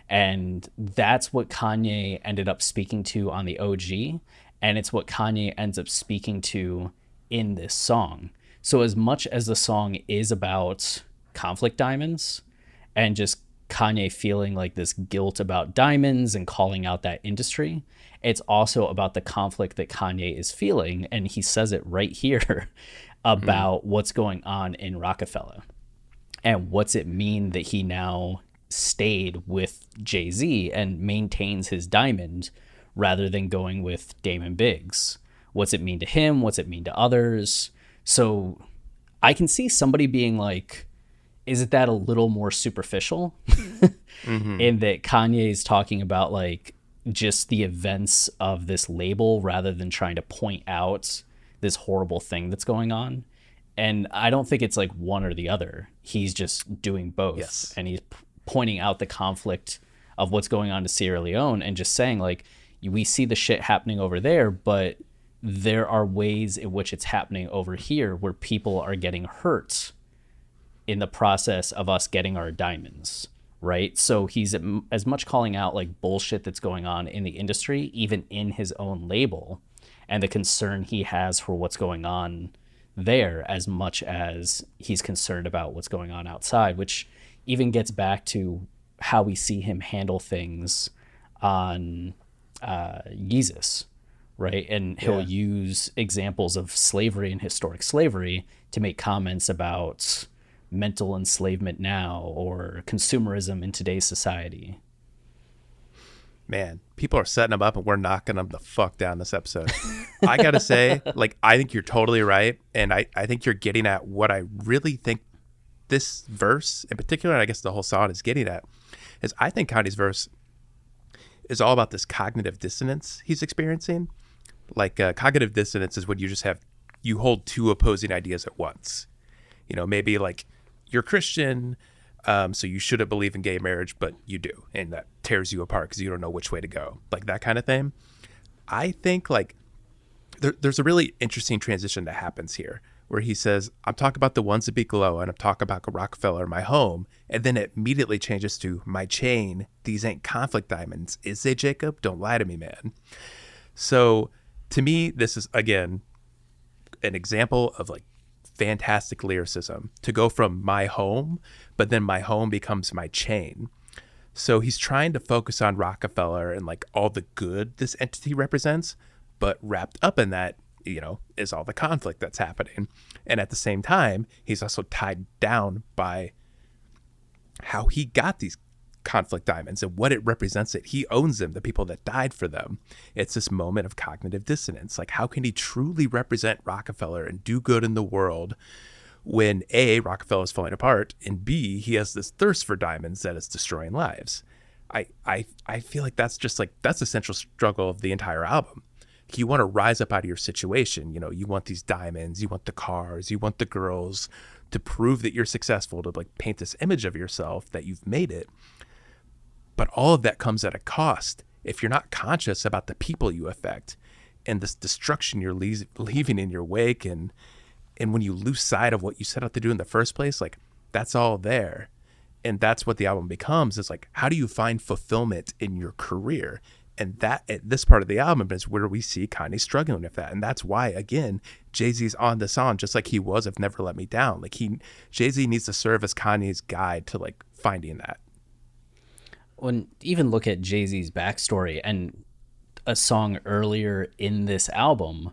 And that's what Kanye ended up speaking to on the OG. And it's what Kanye ends up speaking to in this song. So, as much as the song is about conflict diamonds and just Kanye feeling like this guilt about diamonds and calling out that industry, it's also about the conflict that Kanye is feeling. And he says it right here *laughs* hmm. about what's going on in Roc-A-Fella and what's it mean that he now stayed with Jay Z and maintains his diamond rather than going with Damon Biggs? What's it mean to him? What's it mean to others? So I can see somebody being like, is it that a little more superficial? Mm-hmm. *laughs* In that Kanye is talking about like just the events of this label rather than trying to point out this horrible thing that's going on. And I don't think it's like one or the other. He's just doing both. Yes. And he's p- pointing out the conflict of what's going on to Sierra Leone and just saying, like, we see the shit happening over there, but there are ways in which it's happening over here where people are getting hurt in the process of us getting our diamonds, right? So he's as much calling out like bullshit that's going on in the industry, even in his own label, and the concern he has for what's going on there, as much as he's concerned about what's going on outside, which even gets back to how we see him handle things on uh, Yeezus, right? And he'll Yeah. use examples of slavery and historic slavery to make comments about mental enslavement now or consumerism in today's society. Man, people are setting them up and we're knocking them the fuck down this episode. I gotta *laughs* say, like, I think you're totally right. And I, I think you're getting at what I really think this verse in particular, and I guess the whole song is getting at, is I think Kanye's verse is all about this cognitive dissonance he's experiencing. Like, uh, cognitive dissonance is when you just have, you hold two opposing ideas at once. You know, maybe like you're Christian, um, so you shouldn't believe in gay marriage, but you do, and that tears you apart because you don't know which way to go, like that kind of thing. I think like there, there's a really interesting transition that happens here where he says, "I'm talking about the ones that be glow, and I'm talking about Roc-A-Fella, my home," and then it immediately changes to my chain. These ain't conflict diamonds, is they, Jacob? Don't lie to me, man. So to me, this is again an example of like fantastic lyricism to go from my home, but then my home becomes my chain. So he's trying to focus on Roc-A-Fella and like all the good this entity represents, but wrapped up in that, you know, is all the conflict that's happening. And at the same time, he's also tied down by how he got these conflict diamonds and what it represents it. He owns them the people that died for them. It's this moment of cognitive dissonance. Like how can he truly represent Roc-A-Fella and do good in the world when a Roc-A-Fella is falling apart and b he has this thirst for diamonds that is destroying lives? I i i feel like that's just like that's the central struggle of the entire album. You want to rise up out of your situation you know you want these diamonds you want the cars you want the girls to prove that you're successful to like paint this image of yourself that you've made it but all of that comes at a cost if you're not conscious about the people you affect and this destruction you're le- leaving in your wake. And and when you lose sight of what you set out to do in the first place like that's all there. And that's what the album becomes is like how do you find fulfillment in your career? And that at this part of the album is where we see Kanye struggling with that. And that's why again Jay-Z's on the song just like he was of Never Let Me Down. Like he Jay-Z needs to serve as Kanye's guide to like finding that when even look at Jay Z's backstory and a song earlier in this album,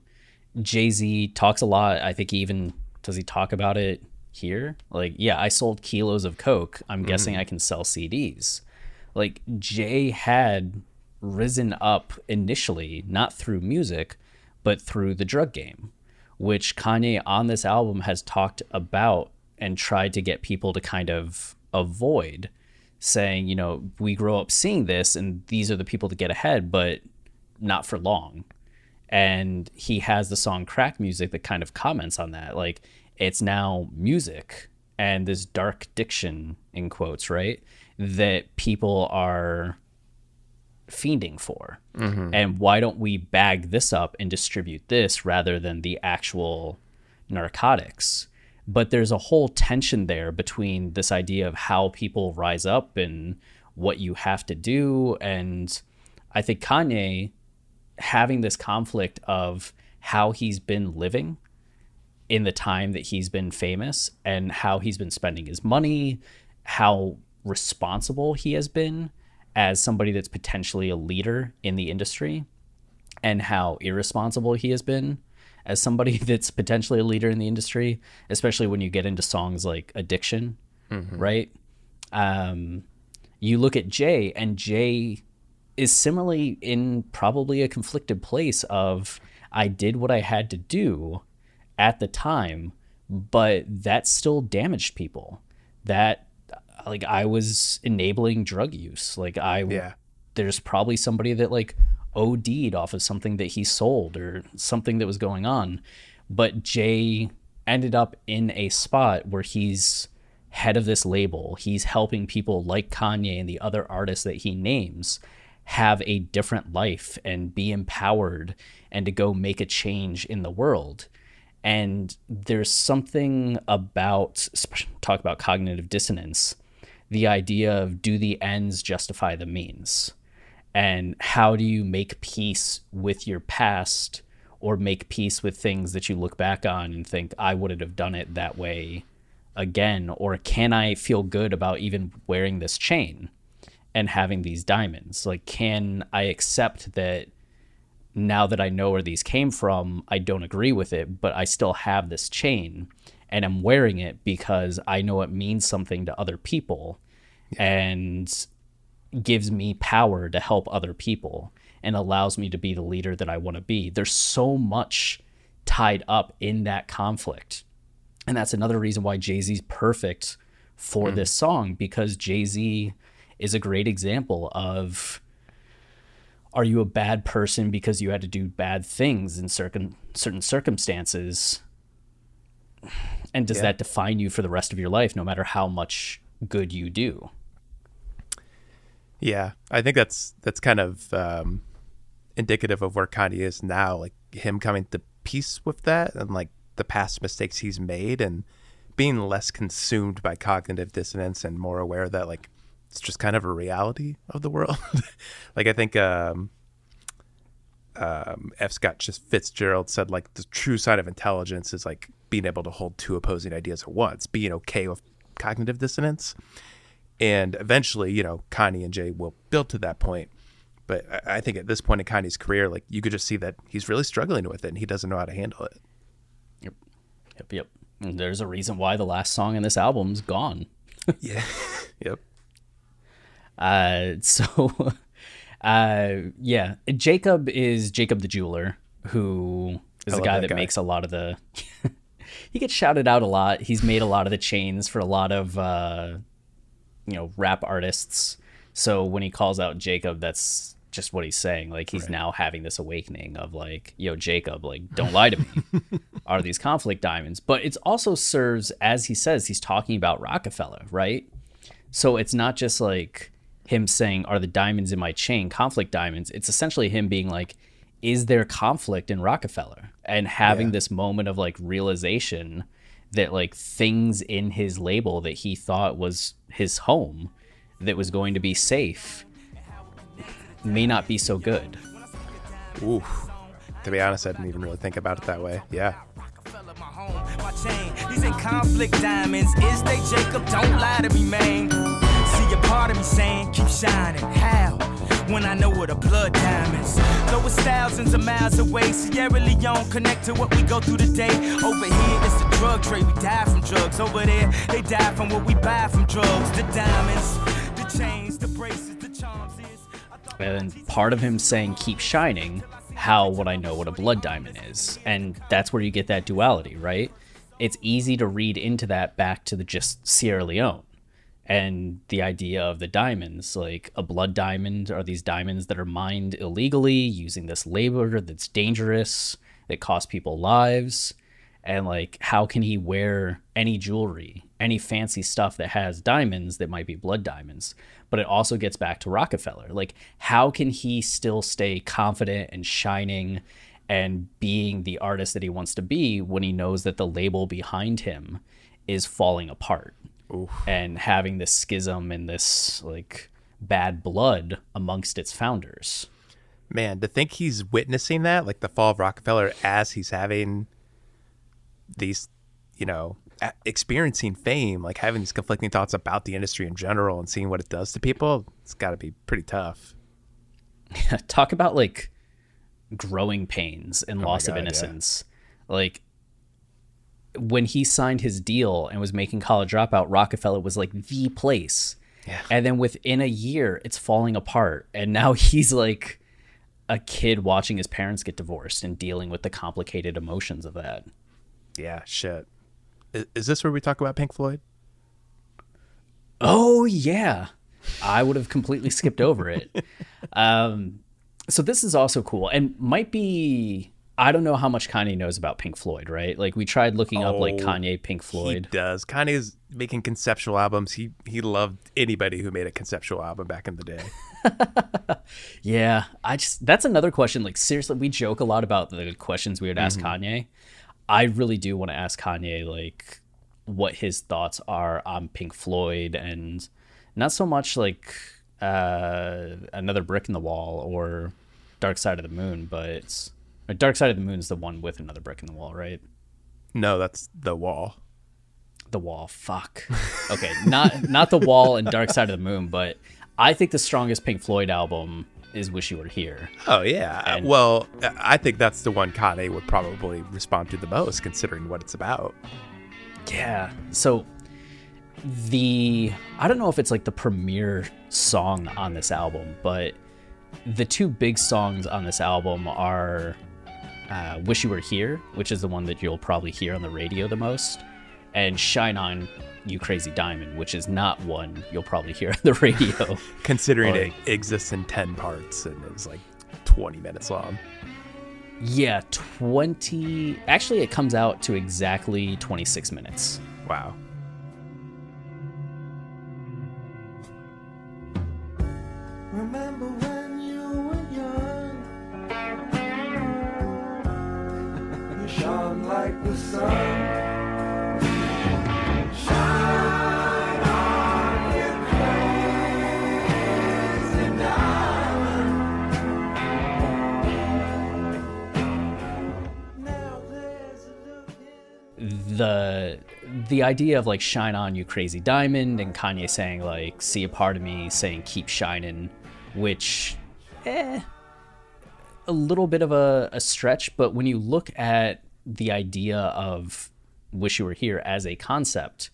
Jay Z talks a lot. I think he even does he talk about it here? Like, yeah, I sold kilos of coke. I'm mm-hmm. guessing I can sell CDs. Like Jay had risen up initially, not through music, but through the drug game, which Kanye on this album has talked about and tried to get people to kind of avoid saying, you know, we grow up seeing this and these are the people to get ahead, but not for long. And he has the song Crack Music that kind of comments on that. Like, it's now music and this dark diction, in quotes, right? That people are fiending for. Mm-hmm. And why don't we bag this up and distribute this rather than the actual narcotics? But there's a whole tension there between this idea of how people rise up and what you have to do. And I think Kanye having this conflict of how he's been living in the time that he's been famous and how he's been spending his money, how responsible he has been as somebody that's potentially a leader in the industry, and how irresponsible he has been as somebody *laughs* that's potentially a leader in the industry, especially when you get into songs like Addiction, right? Um, you look at Jay, and Jay is similarly in probably a conflicted place of I did what I had to do at the time, but that still damaged people. That like I was enabling drug use. Like I Yeah. there's probably somebody that like OD'd off of something that he sold or something that was going on. But Jay ended up in a spot where he's head of this label. He's helping people like Kanye and the other artists that he names have a different life and be empowered and to go make a change in the world. And there's something about talk about cognitive dissonance the idea of do the ends justify the means? And how do you make peace with your past or make peace with things that you look back on and think, I wouldn't have done it that way again? Or can I feel good about even wearing this chain and having these diamonds? Like, can I accept that now that I know where these came from, I don't agree with it, but I still have this chain and I'm wearing it because I know it means something to other people and gives me power to help other people and allows me to be the leader that I want to be. There's so much tied up in that conflict. And that's another reason why Jay Z's perfect for hmm. this song because Jay Z is a great example of are you a bad person because you had to do bad things in certain certain circumstances and does Yeah. that define you for the rest of your life no matter how much good you do Yeah, I think that's that's kind of um, indicative of where Kanye is now. Like him coming to peace with that, and like the past mistakes he's made, and being less consumed by cognitive dissonance and more aware that like it's just kind of a reality of the world. *laughs* like I think um, um, F. Scott just Fitzgerald said like the true sign of intelligence is like being able to hold two opposing ideas at once, being okay with cognitive dissonance and eventually, you know, Kanye and Jay will build to that point. But I- think at this point in Kanye's career, like you could just see that he's really struggling with it, and he doesn't know how to handle it. Yep. Yep. Yep. And there's a reason why the last song in this album's gone. *laughs* yeah. *laughs* Yep. Uh, *laughs* so, uh, yeah, Jacob is Jacob the jeweler, who is the guy that that guy. makes a lot of the. he gets shouted out a lot. He's made a lot of the chains for a lot of, uh, you know, rap artists. So when he calls out Jacob, that's just what he's saying. Like he's now having this awakening of like, yo, Jacob, like, don't lie to me. *laughs* Are these conflict diamonds? But it also serves, as he says, he's talking about Roc-A-Fella, right? So it's not just like him saying, Are the diamonds in my chain conflict diamonds? It's essentially him being like, Is there conflict in Roc-A-Fella? And having Yeah. this moment of like realization that like things in his label that he thought was his home that was going to be safe may not be so good. Oof. To be honest, I didn't even really think about it that way. Yeah. my chain. These ain't conflict diamonds. Is they Jacob? Don't lie to me, man. See a part of me saying, keep shining. How? When I know what a blood diamonds. Though it's thousands of miles away, Sierra Leone connect to what we go through today. Over here, it's the drug trade. We die from drugs. Over there, they die from what we buy from drugs. The diamonds, the chains, the braces, the charms is. and part of him saying keep shining how would i know what a blood diamond is and that's where you get that duality right it's easy to read into that back to the just sierra leone and the idea of the diamonds like a blood diamond are these diamonds that are mined illegally using this labor that's dangerous that cost people lives and like how can he wear any jewelry any fancy stuff that has diamonds that might be blood diamonds? But it also gets back to Roc-A-Fella. Like how can he still stay confident and shining and being the artist that he wants to be when he knows that the label behind him is falling apart and having this schism and this like bad blood amongst its founders Man, to think he's witnessing that, like the fall of Roc-A-Fella, as he's having these, you know, experiencing fame, like having these conflicting thoughts about the industry in general and seeing what it does to people, it's got to be pretty tough. *laughs* talk about like growing pains and oh loss God, of yeah. innocence. Like when he signed his deal and was making college dropout, Roc-A-Fella was like the place. Yeah. And then within a year, it's falling apart. And now *laughs* he's like a kid watching his parents get divorced and dealing with the complicated emotions of that. Yeah, shit. Is, is this where we talk about Pink Floyd? Oh yeah, I would have completely skipped over it. *laughs* Um, so this is also cool and might be. I don't know how much Kanye knows about Pink Floyd, right? Like we tried looking up like Oh, Kanye Pink Floyd. He does. Kanye's making conceptual albums. He he loved anybody who made a conceptual album back in the day. *laughs* Yeah, I just that's another question. Like seriously, we joke a lot about the questions we would ask Mm-hmm. Kanye. I really do want to ask Kanye like what his thoughts are on Pink Floyd and Not so much like uh, another brick in the wall or Dark Side of the Moon, but Dark Side of the Moon is the one with another brick in the wall, right? No, that's the wall. The wall. Fuck. Okay, not not the wall and Dark Side of the Moon, but I think the strongest Pink Floyd album is Wish You Were Here. Oh yeah. And- well, I think that's the one Kanye would probably respond to the most, considering what it's about. Yeah. So the I don't know if it's like the premier song on this album, but the two big songs on this album are uh, "Wish You Were Here," which is the one that you'll probably hear on the radio the most, and "Shine On." You Crazy Diamond, which is not one you'll probably hear *laughs* on the radio. *laughs* Considering Like- it exists in ten parts and it's like twenty minutes long. yeah, 20. Actually, it comes out to exactly 26 minutes. Wow. The the idea of like shine on you crazy diamond and kanye saying like see a part of me saying keep shining which eh, a little bit of a, a stretch but when you look at the idea of wish you were here as a concept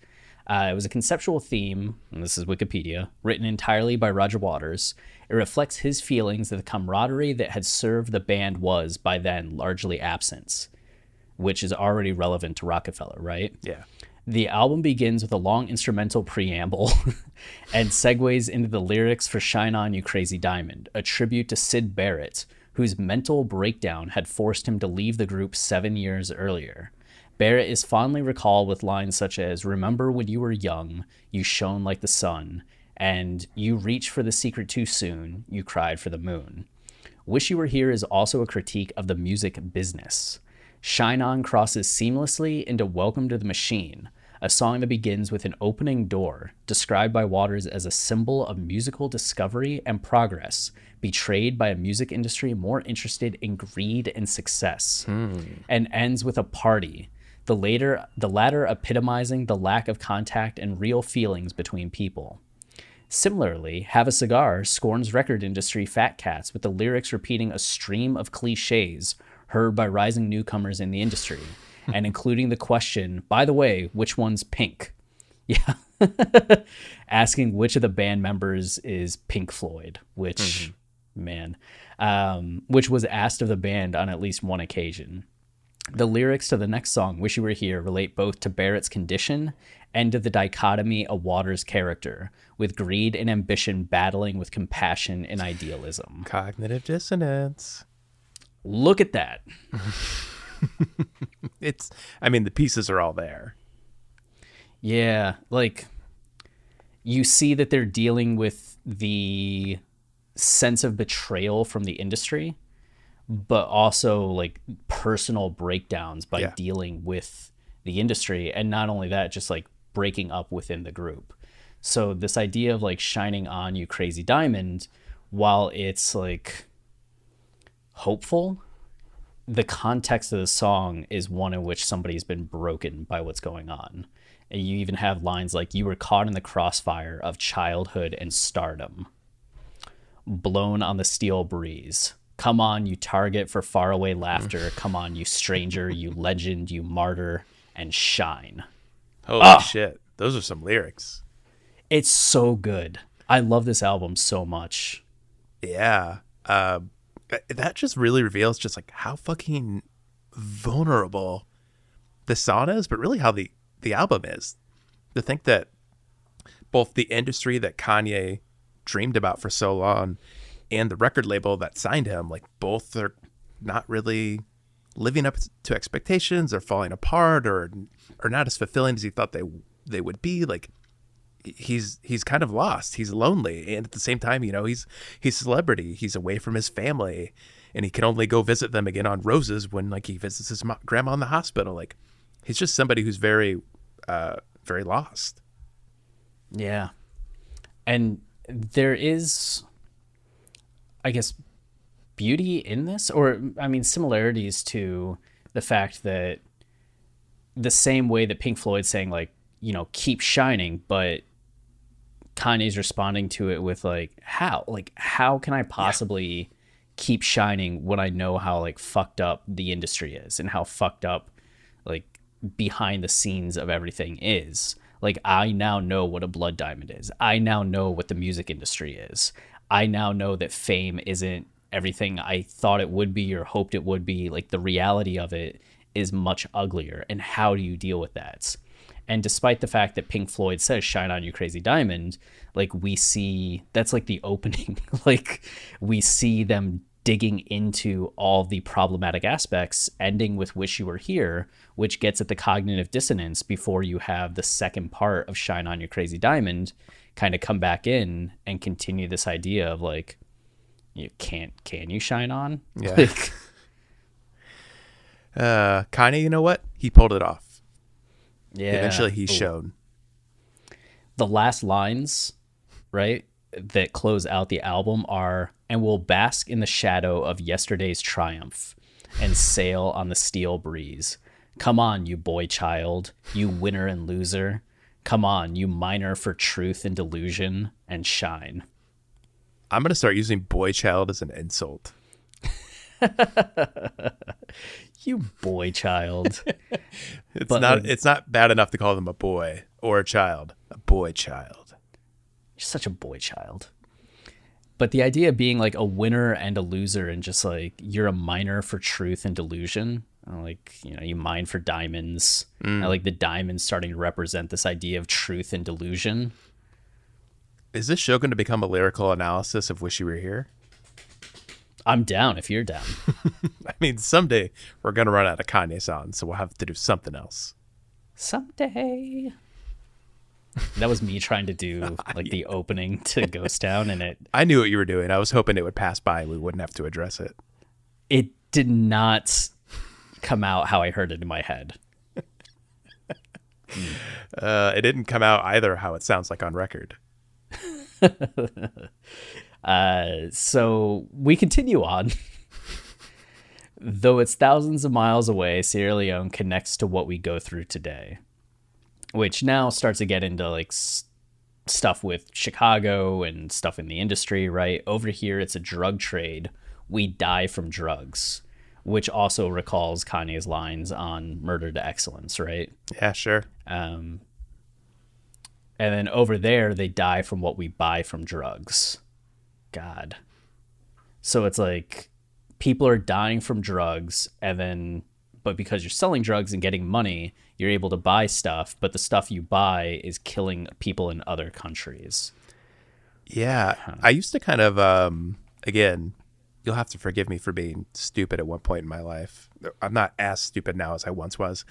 uh, it was a conceptual theme and this is wikipedia written entirely by roger waters it reflects his feelings that the camaraderie that had served the band was by then largely absent which is already relevant to Roc-A-Fella, right? Yeah. The album begins with a long instrumental preamble *laughs* and segues into the lyrics for Shine On You Crazy Diamond, a tribute to Syd Barrett, whose mental breakdown had forced him to leave the group seven years earlier. Barrett is fondly recalled with lines such as Remember when you were young, you shone like the sun, and You reached for the secret too soon, you cried for the moon. Wish You Were Here is also a critique of the music business. Shine On crosses seamlessly into Welcome to the Machine, a song that begins with an opening door, described by Waters as a symbol of musical discovery and progress, betrayed by a music industry more interested in greed and success, hmm. and ends with a party, the later the latter epitomizing the lack of contact and real feelings between people. Similarly, Have a Cigar scorns record industry fat cats with the lyrics repeating a stream of cliches heard by rising newcomers in the industry, *laughs* and including the question, by the way, which one's pink? *laughs* Yeah. Asking which of the band members is Pink Floyd, which, man, um, which was asked of the band on at least one occasion. The lyrics to the next song, Wish You Were Here, relate both to Barrett's condition and to the dichotomy of Waters' character, with greed and ambition battling with compassion and idealism. Cognitive dissonance. Look at that. *laughs* *laughs* It's I mean the pieces are all there. Yeah, like you see that they're dealing with the sense of betrayal from the industry, but also like personal breakdowns by Yeah. dealing with the industry. And not only that, just like breaking up within the group. So, this idea of like shining on you, crazy diamond, while it's like hopeful, the context of the song is one in which somebody's been broken by what's going on. And you even have lines like, You were caught in the crossfire of childhood and stardom, blown on the steel breeze. Come on, you target for faraway laughter. *laughs* Come on, you stranger, you legend, you martyr, and shine. Holy Ah! shit. Those are some lyrics. It's so good. I love this album so much. Yeah. Uh, that just really reveals just like how fucking vulnerable the song is, but really how the, the album is. To think that both the industry that Kanye dreamed about for so long and the record label that signed him, like both are not really living up to expectations or falling apart or or not as fulfilling as he thought they they would be. Like he's he's kind of lost. He's lonely, and at the same time, you know, he's he's celebrity. He's away from his family, and he can only go visit them again on roses when like he visits his mo- grandma in the hospital. Like he's just somebody who's very uh very lost. Yeah. and there is i guess beauty in this or i mean similarities to the fact that the same way that pink floyd saying like you know keep shining but kanye's responding to it with like how like how can i possibly keep shining when i know how like fucked up the industry is and how fucked up like behind the scenes of everything is like I now know what a blood diamond is. I now know what the music industry is. I now know that fame isn't everything I thought it would be or hoped it would be. Like the reality of it is much uglier. And how do you deal with that? And despite the fact that Pink Floyd says "Shine on You, Crazy Diamond," like we see that's like the *laughs* opening. like we see them digging into all the problematic aspects, ending with Wish You Were Here, which gets at the cognitive dissonance before you have the second part of Shine On Your Crazy Diamond kind of come back in and continue this idea of like, you can't, can you shine on? Yeah. *laughs* Like, *laughs* Uh, Kanye, you know what? He pulled it off. Yeah. Eventually, he Ooh. showed. the last lines, right, that close out the album are and will bask in the shadow of yesterday's triumph and sail on the steel breeze. Come on, you boy child, you winner and loser. Come on, you miner for truth and delusion and shine. I'm gonna start using boy child as an insult. *laughs* You boy child. *laughs* It's But, not. like- it's not bad enough to call them a boy or a child. A boy child. You're such a boy child. But the idea of being like a winner and a loser and just like you're a miner for truth and delusion. uh, Like, you know, you mine for diamonds. I like the diamonds starting to represent this idea of truth and delusion. Is this show going to become a lyrical analysis of "Wish You Were Here"? I'm down if you're down. *laughs* I mean, someday we're gonna run out of Kanye songs, so we'll have to do something else. Someday. *laughs* That was me trying to do *laughs* like the opening to Ghost Town and it I knew what you were doing. I was hoping it would pass by and we wouldn't have to address it. it did not come out how I heard it in my head. Uh, it didn't come out either how it sounds like on record. Uh, so we continue on. *laughs* Though it's thousands of miles away, Sierra Leone connects to what we go through today, which now starts to get into like stuff with Chicago and stuff in the industry, right? Over here, it's a drug trade. We die from drugs, which also recalls Kanye's lines on Murder to Excellence, right? Yeah, sure. Um, and then over there, they die from what we buy from drugs. God. So it's like people are dying from drugs, and then, but because you're selling drugs and getting money, you're able to buy stuff, but the stuff you buy is killing people in other countries. Yeah, I used to kind of um again, you'll have to forgive me for being stupid at one point in my life. I'm not as stupid now as I once was.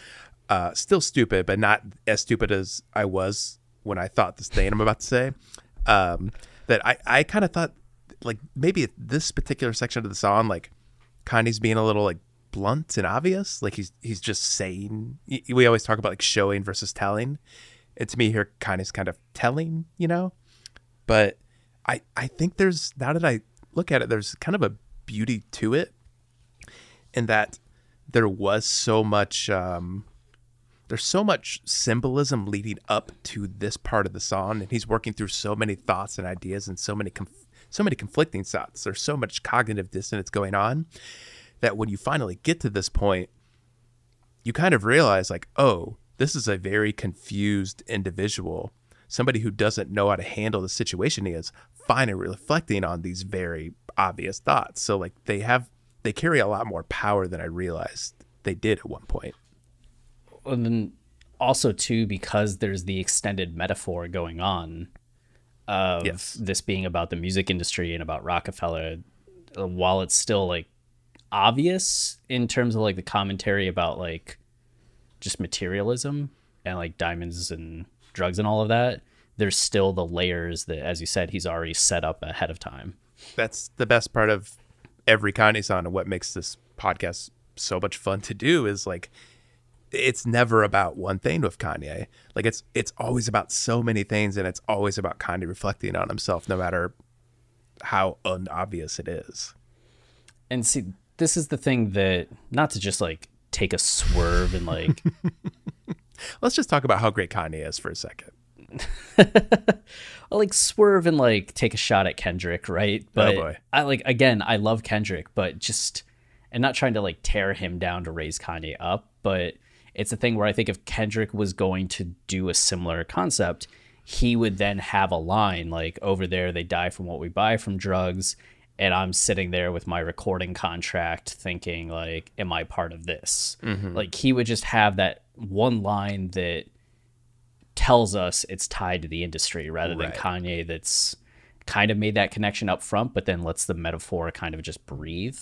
Uh still stupid, but not as stupid as I was when I thought this thing I'm about to say. Um that I I kind of thought like maybe this particular section of the song like Kanye's being a little like blunt and obvious, like he's he's just saying we always talk about like showing versus telling. And to me here Kanye's kind of telling, you know? but I I think there's now that I look at it, there's kind of a beauty to it, in that there was so much um, there's so much symbolism leading up to this part of the song, and he's working through so many thoughts and ideas and so many conf- so many conflicting thoughts. There's so much cognitive dissonance going on that when you finally get to this point, you kind of realize like, oh, this is a very confused individual, somebody who doesn't know how to handle the situation he is, finally reflecting on these very obvious thoughts. So like they have they carry a lot more power than I realized they did at one point. and then also too because there's the extended metaphor going on of Yes. this being about the music industry and about Roc-A-Fella uh, while it's still like obvious in terms of like the commentary about like just materialism and like diamonds and drugs and all of that there's still the layers that as you said he's already set up ahead of time That's the best part of every Kanye song and what makes this podcast so much fun to do is like it's never about one thing with Kanye. Like it's it's always about so many things, and it's always about Kanye reflecting on himself, no matter how unobvious it is. And see, this is the thing that not to just like take a swerve and like *laughs* Let's just talk about how great Kanye is for a second. *laughs* I'll like swerve and like take a shot at Kendrick, right? Oh, but boy. I like again, I love Kendrick, but just and not trying to like tear him down to raise Kanye up, but it's a thing where I think if Kendrick was going to do a similar concept, he would then have a line like over there they die from what we buy from drugs and I'm sitting there with my recording contract thinking like am I part of this? Mm-hmm. Like he would just have that one line that tells us it's tied to the industry rather than Kanye that's kind of made that connection up front but then lets the metaphor kind of just breathe.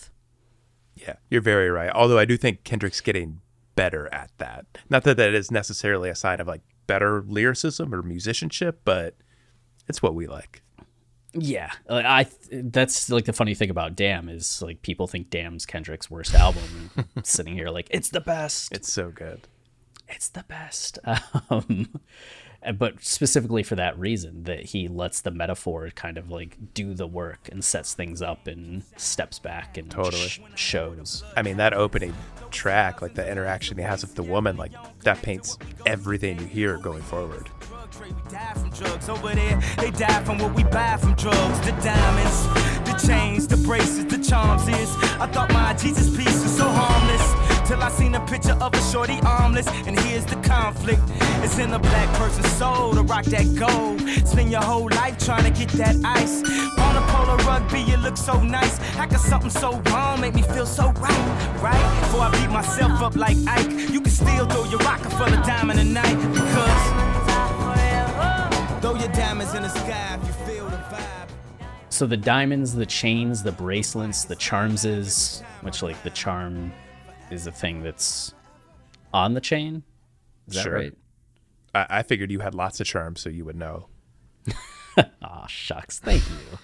Yeah, you're very right. Although I do think Kendrick's getting better at that. Not that that is necessarily a sign of like better lyricism or musicianship, but it's what we like. Yeah, I that's like the funny thing about Damn is like people think Damn's Kendrick's worst album. and *laughs* sitting here like it's the best. It's so good. It's the best. *laughs* Um, but specifically for that reason that he lets the metaphor kind of like do the work and sets things up and steps back and Totally. sh- shows. I mean, that opening track, like the interaction he has with the woman, like that paints everything you hear going forward. We die from drugs over there. They die from what we buy from drugs. The diamonds, the chains, the braces, the charms is. I thought my Jesus piece was so harmless. Till I seen a picture of a shorty armless. And here's the conflict. It's in the black person's soul to rock that gold. Spend your whole life trying to get that ice. On a polo rugby, you look so nice. How could something so wrong make me feel so right? Right? Before I beat myself up like Ike, you can still throw your Roc-A-Fella diamond tonight. Because Throw your diamonds in the sky if you feel the vibe. So the diamonds, the chains, the bracelets, the charms is which like the charm is a thing that's on the chain. Is that Sure. right? I, I figured you had lots of charm, so you would know. Aw, *laughs* ah, shucks. Thank you.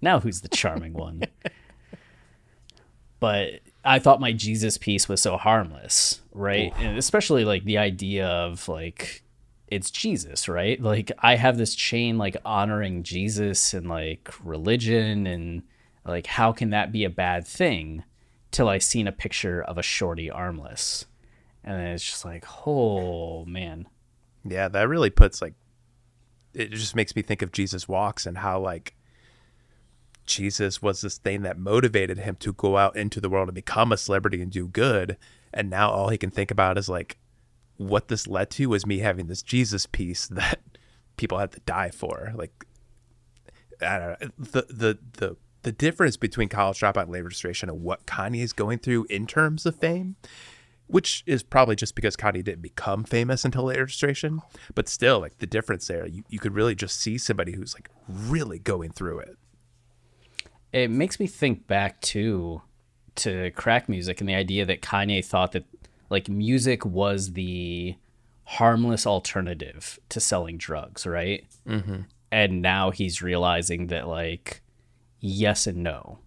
now who's the charming one? *laughs* but I thought my Jesus piece was so harmless, right? And especially like the idea of like it's Jesus, right? Like I have this chain like honoring Jesus and like religion and like how can that be a bad thing till I seen a picture of a shorty armless. And then it's just like, oh man. Yeah, that really puts like it just makes me think of Jesus walks and how like Jesus was this thing that motivated him to go out into the world and become a celebrity and do good. And now all he can think about is like what this led to was me having this Jesus piece *laughs* that people had to die for. Like I don't know. The the the the difference between college dropout and late registration and what Kanye is going through in terms of fame which is probably just because Kanye didn't become famous until late registration. But still, like the difference there, you, you could really just see somebody who's like really going through it. it makes me think back to to crack music and the idea that Kanye thought that like music was the harmless alternative to selling drugs, right? Mm-hmm. And now he's realizing that like yes and no,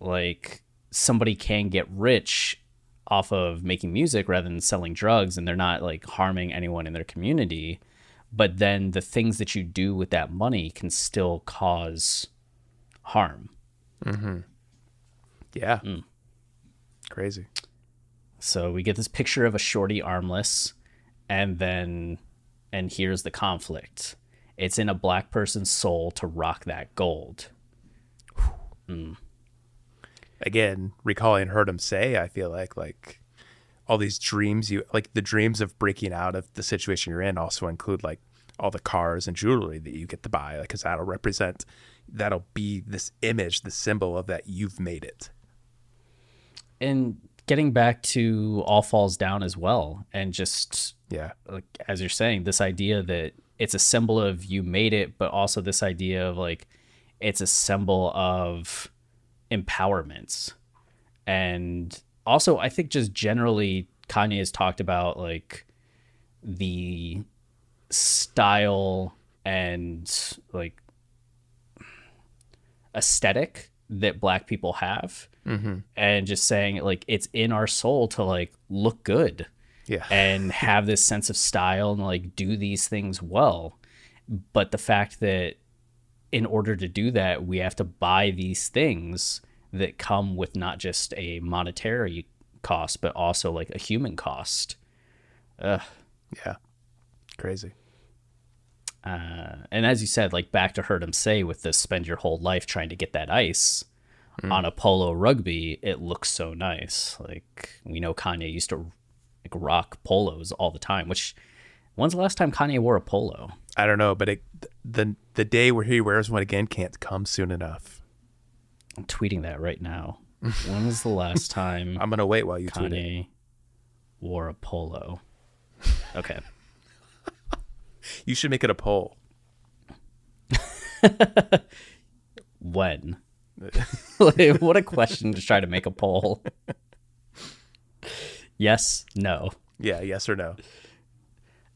like somebody can get rich off of making music rather than selling drugs, and they're not like harming anyone in their community. But then the things that you do with that money can still cause harm. Mm-hmm. Yeah. Hmm. Crazy. So we get this picture of a shorty armless, and then, and here's the conflict. It's in a black person's soul to rock that gold. Mm. Again, recalling Heard 'Em Say, I feel like like all these dreams you like the dreams of breaking out of the situation you're in also include like all the cars and jewelry that you get to buy, like because that'll represent that'll be this image, the symbol of that you've made it. And getting back to All Falls Down as well, and just Yeah. like as you're saying, this idea that it's a symbol of you made it, but also this idea of like it's a symbol of empowerment. And also I think just generally Kanye has talked about like the style and like aesthetic that black people have mm-hmm. and just saying like it's in our soul to like look good Yeah. *laughs* and have this sense of style and like do these things well. But the fact that in order to do that, we have to buy these things that come with not just a monetary cost, but also like a human cost. Ugh. Yeah. Crazy. Uh, and as you said, like back to Heard 'Em Say with this spend your whole life trying to get that ice on a polo rugby, it looks so nice. Like we know Kanye used to like rock polos all the time, which when's the last time Kanye wore a polo? I don't know, but it, the the day where he wears one again can't come soon enough. I'm tweeting that right now. when was the last *laughs* time I'm gonna wait while you tweet it. Wore a polo? Okay. You should make it a poll. *laughs* when? like, *laughs* what a question to try to make a poll. yes, no. Yeah, yes or no.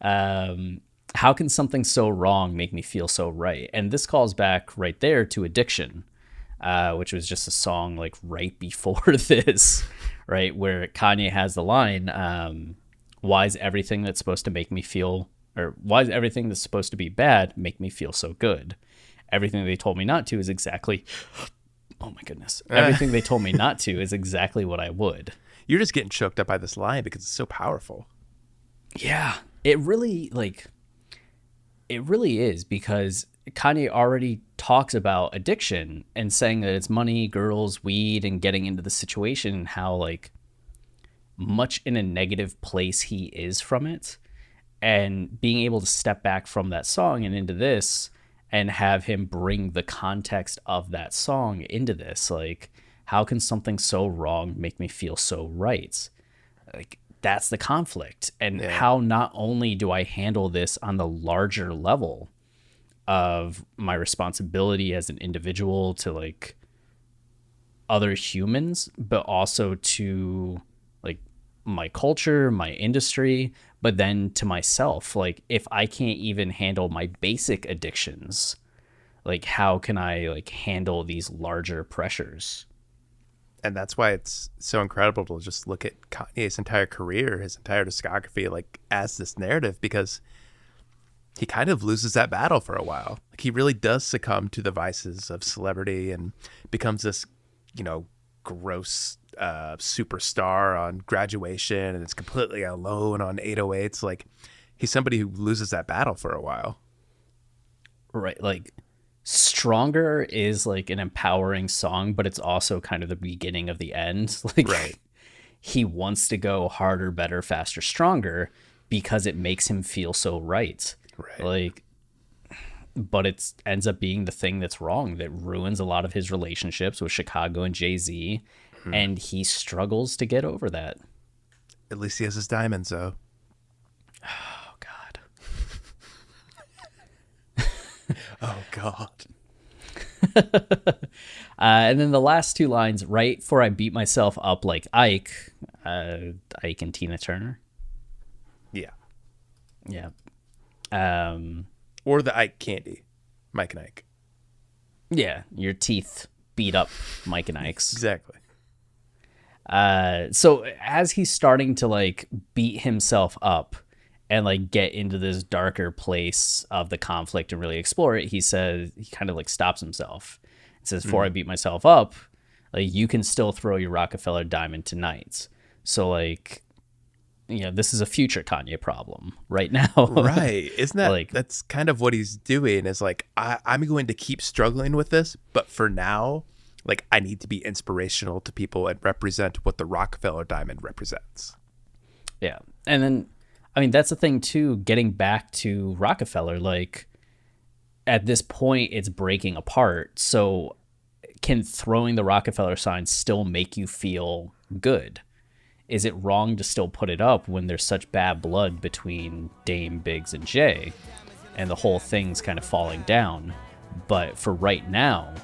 Um, how can something so wrong make me feel so right? And this calls back right there to addiction, uh, which was just a song like right *laughs* before this, right? Where Kanye has the line, um, why is everything that's supposed to make me feel, or why is everything that's supposed to be bad make me feel so good? Everything they told me not to is exactly, *gasps* oh my goodness, everything they told me *laughs* not to is exactly what I would. You're just getting choked up by this line because it's so powerful. Yeah, it really like it really is because Kanye already talks about addiction and saying that it's money, girls, weed, and getting into the situation and how like much in a negative place he is from it. And being able to step back from that song and into this and have him bring the context of that song into this. Like, how can something so wrong make me feel so right? Like, that's the conflict. And how not only do I handle this on the larger level of my responsibility as an individual to like other humans, but also to like my culture, my industry, but then to myself. Like if I can't even handle my basic addictions, like how can I like handle these larger pressures? And that's why it's so incredible to just look at Kanye's entire career, his entire discography, like as this narrative, because he kind of loses that battle for a while. Like he really does succumb to the vices of celebrity and becomes this, you know, gross uh, superstar on graduation, and it's completely alone on 808s. Like he's somebody who loses that battle for a while. Right, like stronger is like an empowering song but it's also kind of the beginning of the end *laughs* like Right. he wants to go harder better faster stronger because it makes him feel so right Right. like but it ends up being the thing that's wrong that ruins a lot of his relationships with chicago and jay-z hmm. and he struggles to get over that At least he has his diamonds, though. oh god *laughs* Oh God. *laughs* Uh, and then the last two lines, right before I beat myself up like Ike, uh, Ike and Tina Turner. Yeah. Yeah. Um, Or the Ike candy, Mike and Ike. yeah, your teeth beat up Mike and Ike's. Exactly. Uh, so as he's starting to like beat himself up and like get into this darker place of the conflict and really explore it, he says he kind of like stops himself and says, "Before I mm-hmm. beat myself up, like you can still throw your Roc-A-Fella diamond tonight." So like, you know, this is a future Kanye problem right *laughs* now. right isn't that Like- that's kind of what he's doing is like I, i'm going to keep struggling with this but for now like i need to be inspirational to people and represent what the Roc-A-Fella diamond represents Yeah. And then, I mean, that's the thing too, getting back to Roc-A-Fella, like at this point, it's breaking apart. So, can throwing the Roc-A-Fella sign still make you feel good? Is it wrong to still put it up when there's such bad blood between Dame, Biggs, and Jay and the whole thing's kind of falling down? But for right now,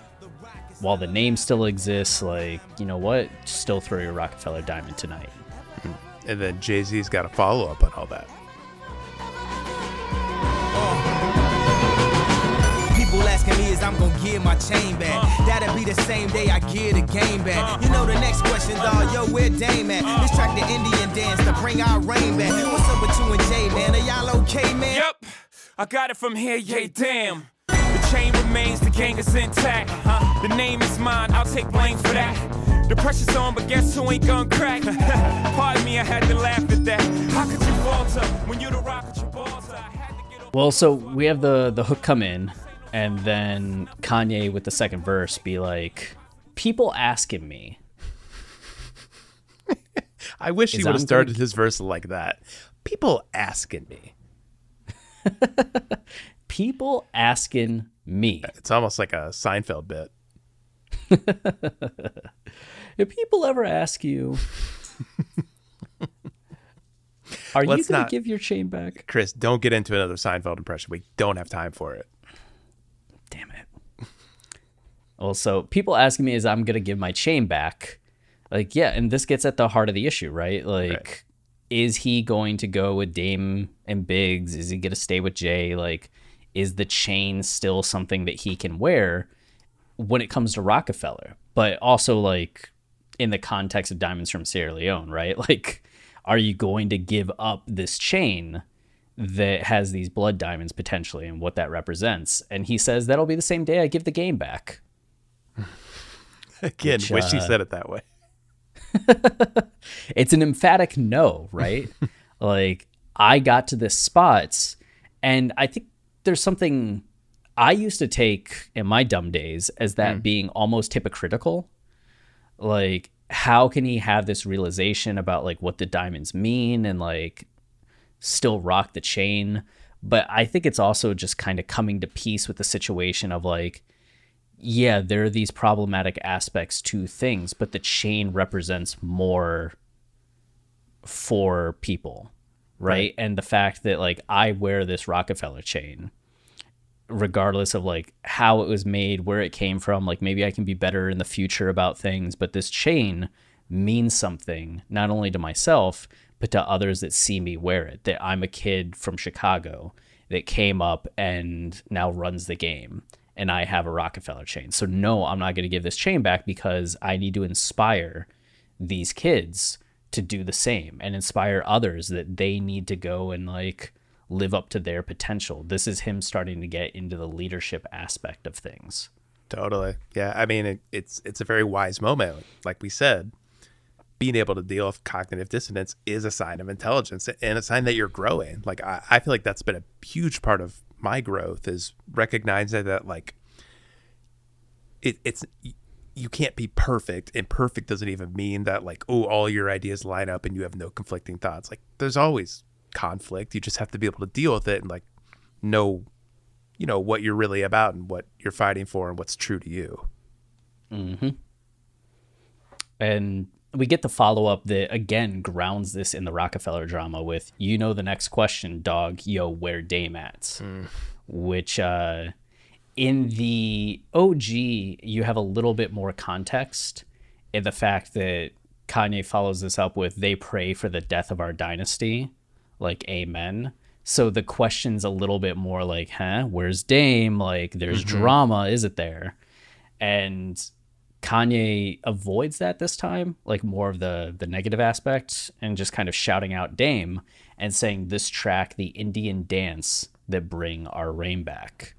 while the name still exists, like, you know what? Still throw your Roc-A-Fella diamond tonight. And then jay-z's got a follow-up on all that People asking me, is is I'm gonna give my chain back. That'll be the same day I give the game back. You know the next question, dog, yo, where Dame at? This track the Indian dance to bring our rain back. What's up with you and Jay, man? Are y'all okay, man? Yep, I got it from here, yeah, damn. The chain remains, the gang is intact. The name is mine, I'll take blame for that. The pressure's on, but guess who ain't gonna crack? *laughs* Pardon me, I had to laugh at that. How could you falter when you the Rock of Gibraltar? I had to get Well, so we have the the hook come in, and then Kanye with the second verse be like, "People asking me." *laughs* I wish he would have started his verse like that. People asking me. *laughs* People asking me. It's almost like a Seinfeld bit. If people ever ask you, *laughs* "Are you Let's gonna give your chain back?" Chris, don't get into another Seinfeld impression. We don't have time for it. Damn it. Well, so people asking me is I'm gonna give my chain back. Like, yeah, and this gets at the heart of the issue, right? Like, is he going to go with Dame and Biggs? Is he gonna stay with Jay? Like, is the chain still something that he can wear when it comes to Roc-A-Fella? But also like in the context of Diamonds from Sierra Leone, right? *laughs* Like, are you going to give up this chain? that has these blood diamonds potentially and what that represents. And he says that'll be the same day I give the game back. *laughs* Again, Which, wish he uh, said it that way. *laughs* It's an emphatic no, right? like I got to this spot and I think there's something I used to take in my dumb days as that being almost hypocritical. Like how can he have this realization about like what the diamonds mean and like still rock the chain? But I think it's also just kind of coming to peace with the situation of like yeah, there are these problematic aspects to things, but the chain represents more for people, right? And the fact that like I wear this Roc-A-Fella chain, regardless of like how it was made, where it came from, like maybe I can be better in the future about things, but this chain means something not only to myself, but to others that see me wear it. That I'm a kid from Chicago that came up and now runs the game and I have a Roc-A-Fella chain. So no, I'm not going to give this chain back because I need to inspire these kids to do the same and inspire others that they need to go and like live up to their potential. This is him starting to get into the leadership aspect of things. Totally. Yeah. I mean, it, it's it's a very wise moment. Like we said, being able to deal with cognitive dissonance is a sign of intelligence and a sign that you're growing. Like I, I feel like that's been a huge part of my growth is recognizing that like it, it's you can't be perfect and perfect doesn't even mean that like oh all your ideas line up and you have no conflicting thoughts like there's always conflict. You just have to be able to deal with it and like know you know what you're really about and what you're fighting for and what's true to you. Mm-hmm. And we get the follow up that again grounds this in the Roc-A-Fella drama with you know the next question, dog, yo, where Dame at? Which uh in the OG you have a little bit more context in the fact that Kanye follows this up with they pray for the death of our dynasty, like amen. So the question's a little bit more like, huh, where's Dame? Like there's Mhm. drama, is it there? And Kanye avoids that this time, like more of the the negative aspect, and just kind of shouting out Dame and saying this track, the Indian dance that bring our rain back,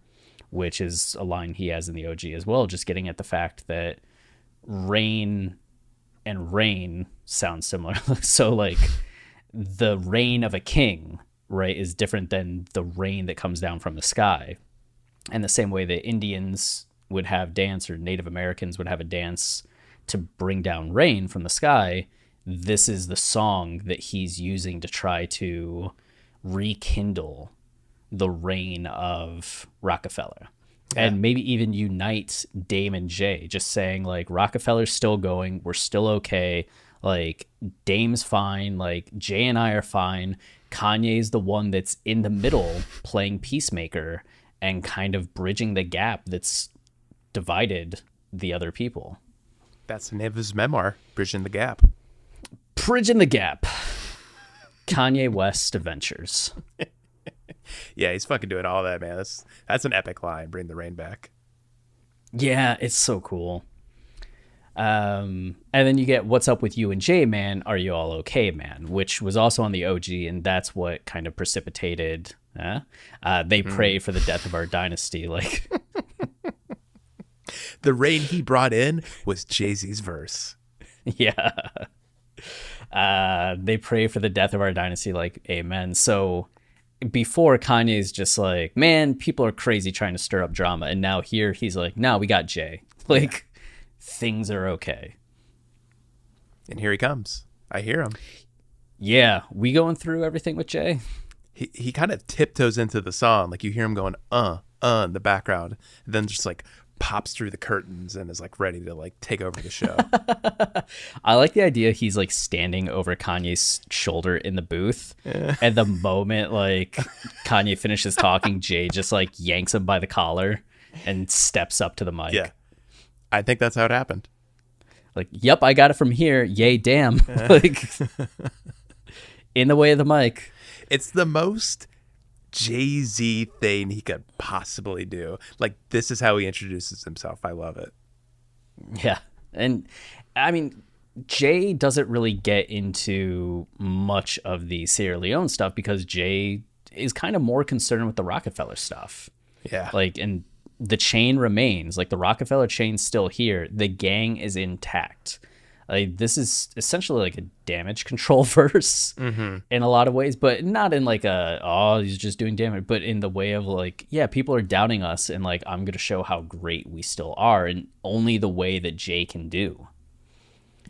which is a line he has in the OG as well, just getting at the fact that rain and rain sound similar. *laughs* so like the reign of a king, right, is different than the rain that comes down from the sky. And the same way that Indians would have dance or Native Americans would have a dance to bring down rain from the sky, this is the song that he's using to try to rekindle the reign of Roc-A-Fella. And maybe even unite Dame and Jay, just saying like Roc-A-Fella's still going, we're still okay. Like Dame's fine, like Jay and I are fine. Kanye's the one that's in the middle playing peacemaker and kind of bridging the gap that's divided the other people. that's the name of his memoir bridging the gap Bridging the gap. Kanye West Adventures. *laughs* yeah he's fucking doing all that man that's that's an epic line bring the rain back Yeah, it's so cool. Um, and then you get "What's Up with You and Jay, Man? Are you all okay, man?" Which was also on the OG, and that's what kind of precipitated. Uh, uh, they pray for the death of our dynasty. *laughs* Like, The rain he brought in was Jay Z's verse. *laughs* yeah. Uh, they pray for the death of our dynasty. Like, amen. So before Kanye's just like, man, people are crazy trying to stir up drama, and now here he's like, no, we got Jay. *laughs* Like, things are okay. And here he comes. I hear him. Yeah, we going through everything with Jay. He he kind of tiptoes into the song, like you hear him going uh uh in the background, and then just like pops through the curtains and is like ready to like take over the show. *laughs* I like the idea he's like standing over Kanye's shoulder in the booth. And the moment like Kanye finishes talking, Jay just like yanks him by the collar and steps up to the mic. yeah, I think that's how it happened. Like, yep, I got it from here. Yay, damn. *laughs* *laughs* like in the way of the mic. It's the most Jay Z thing he could possibly do. Like this is how he introduces himself. I love it. Yeah. And I mean, Jay doesn't really get into much of the Sierra Leone stuff because Jay is kind of more concerned with the Roc-A-Fella stuff. Yeah. Like, and the chain remains. Like, the Roc-A-Fella chain's still here. The gang is intact. Like, this is essentially like a damage control *laughs* verse in a lot of ways, but not in like a, oh, he's just doing damage, but in the way of like, yeah, people are doubting us, and like, I'm going to show how great we still are, and only the way that Jay can do.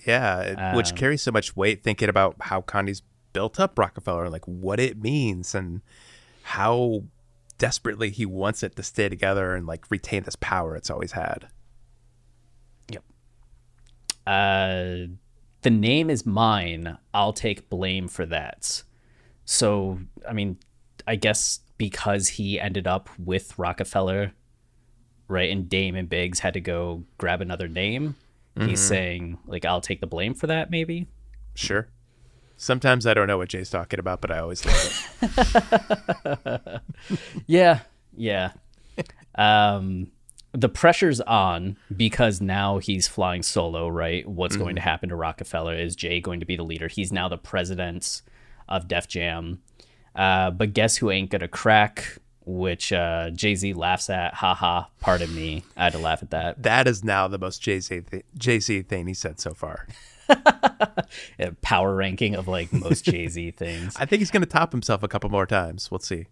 Yeah, it- which Um, carries so much weight thinking about how Kanye's built up Roc-A-Fella, like what it means and how desperately he wants it to stay together and like retain this power it's always had. Yep. Uh, the name is mine. I'll take blame for that. So, I mean, I guess because he ended up with Roc-A-Fella, right, and Dame and Biggs had to go grab another name, he's Mhm. saying, like, I'll take the blame for that, maybe? Sure. Sometimes I don't know what Jay's talking about, but I always love it. *laughs* yeah, yeah. Um, the pressure's on because now he's flying solo, right? What's going to happen to Roc-A-Fella? Is Jay going to be the leader? He's now the president of Def Jam. Uh, but guess who ain't gonna crack? Which uh, Jay Z laughs at. Ha ha. pardon me. I had to laugh at that. that is now the most Jay Z th- Jay Z thing he said so far. *laughs* *laughs* Power ranking of like most Jay Z *laughs* things. I think he's going to top himself a couple more times. We'll see.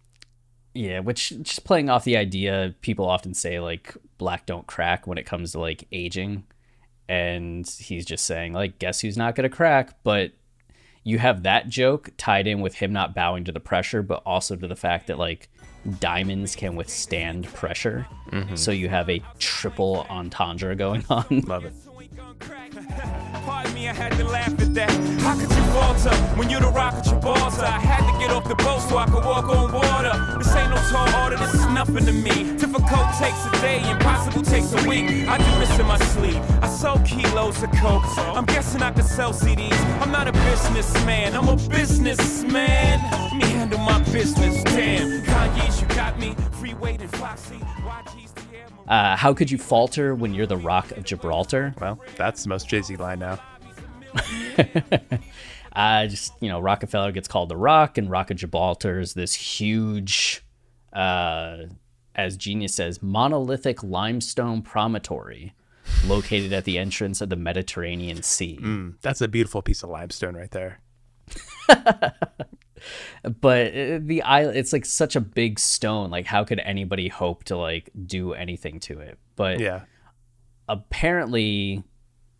Yeah, which just playing off the idea people often say like black don't crack when it comes to like aging. And he's just saying like guess who's not going to crack, but you have that joke tied in with him not bowing to the pressure, but also to the fact that like diamonds can withstand pressure. Mhm. So you have a triple entendre going *laughs* on. Love it. *laughs* Pardon me, I had to laugh at that. How could you falter when you the Rock of Gibraltar? I had to get off the boat so I could walk on water. This ain't no tall order, this is nothing to me. Difficult takes a day, impossible takes a week. I do this in my sleep. I sold kilos of coke. I'm guessing I could sell CDs. I'm not a businessman, I'm a businessman. Let me handle my business. Damn, Kanye's, you got me. Freeway and Foxy. Air. Uh, how could you falter when you're the rock of Gibraltar? Well, that's the most Jay Z line now. *laughs* uh, just you know, Roc-A-Fella gets called the Rock, and Rock of Gibraltar is this huge, uh, as Genius says, monolithic limestone promontory located at the entrance of the Mediterranean Sea. Mm, that's a beautiful piece of limestone right there. *laughs* But uh, the island, it's like such a big stone. Like, how could anybody hope to like do anything to it? But Yeah. apparently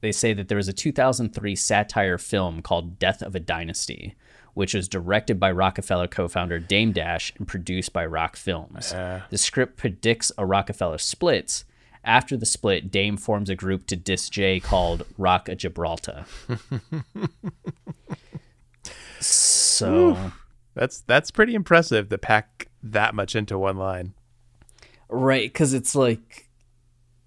they say that there was a 2003 satire film called Death of a Dynasty, which was directed by Roc-A-Fella co-founder Dame Dash and produced by Rock Films. Uh. the script predicts a Roc-A-Fella splits. After the split, Dame forms a group to diss Jay called Rock a Gibraltar. *laughs* so Ooh. That's that's pretty impressive to pack that much into one line. Right, because it's like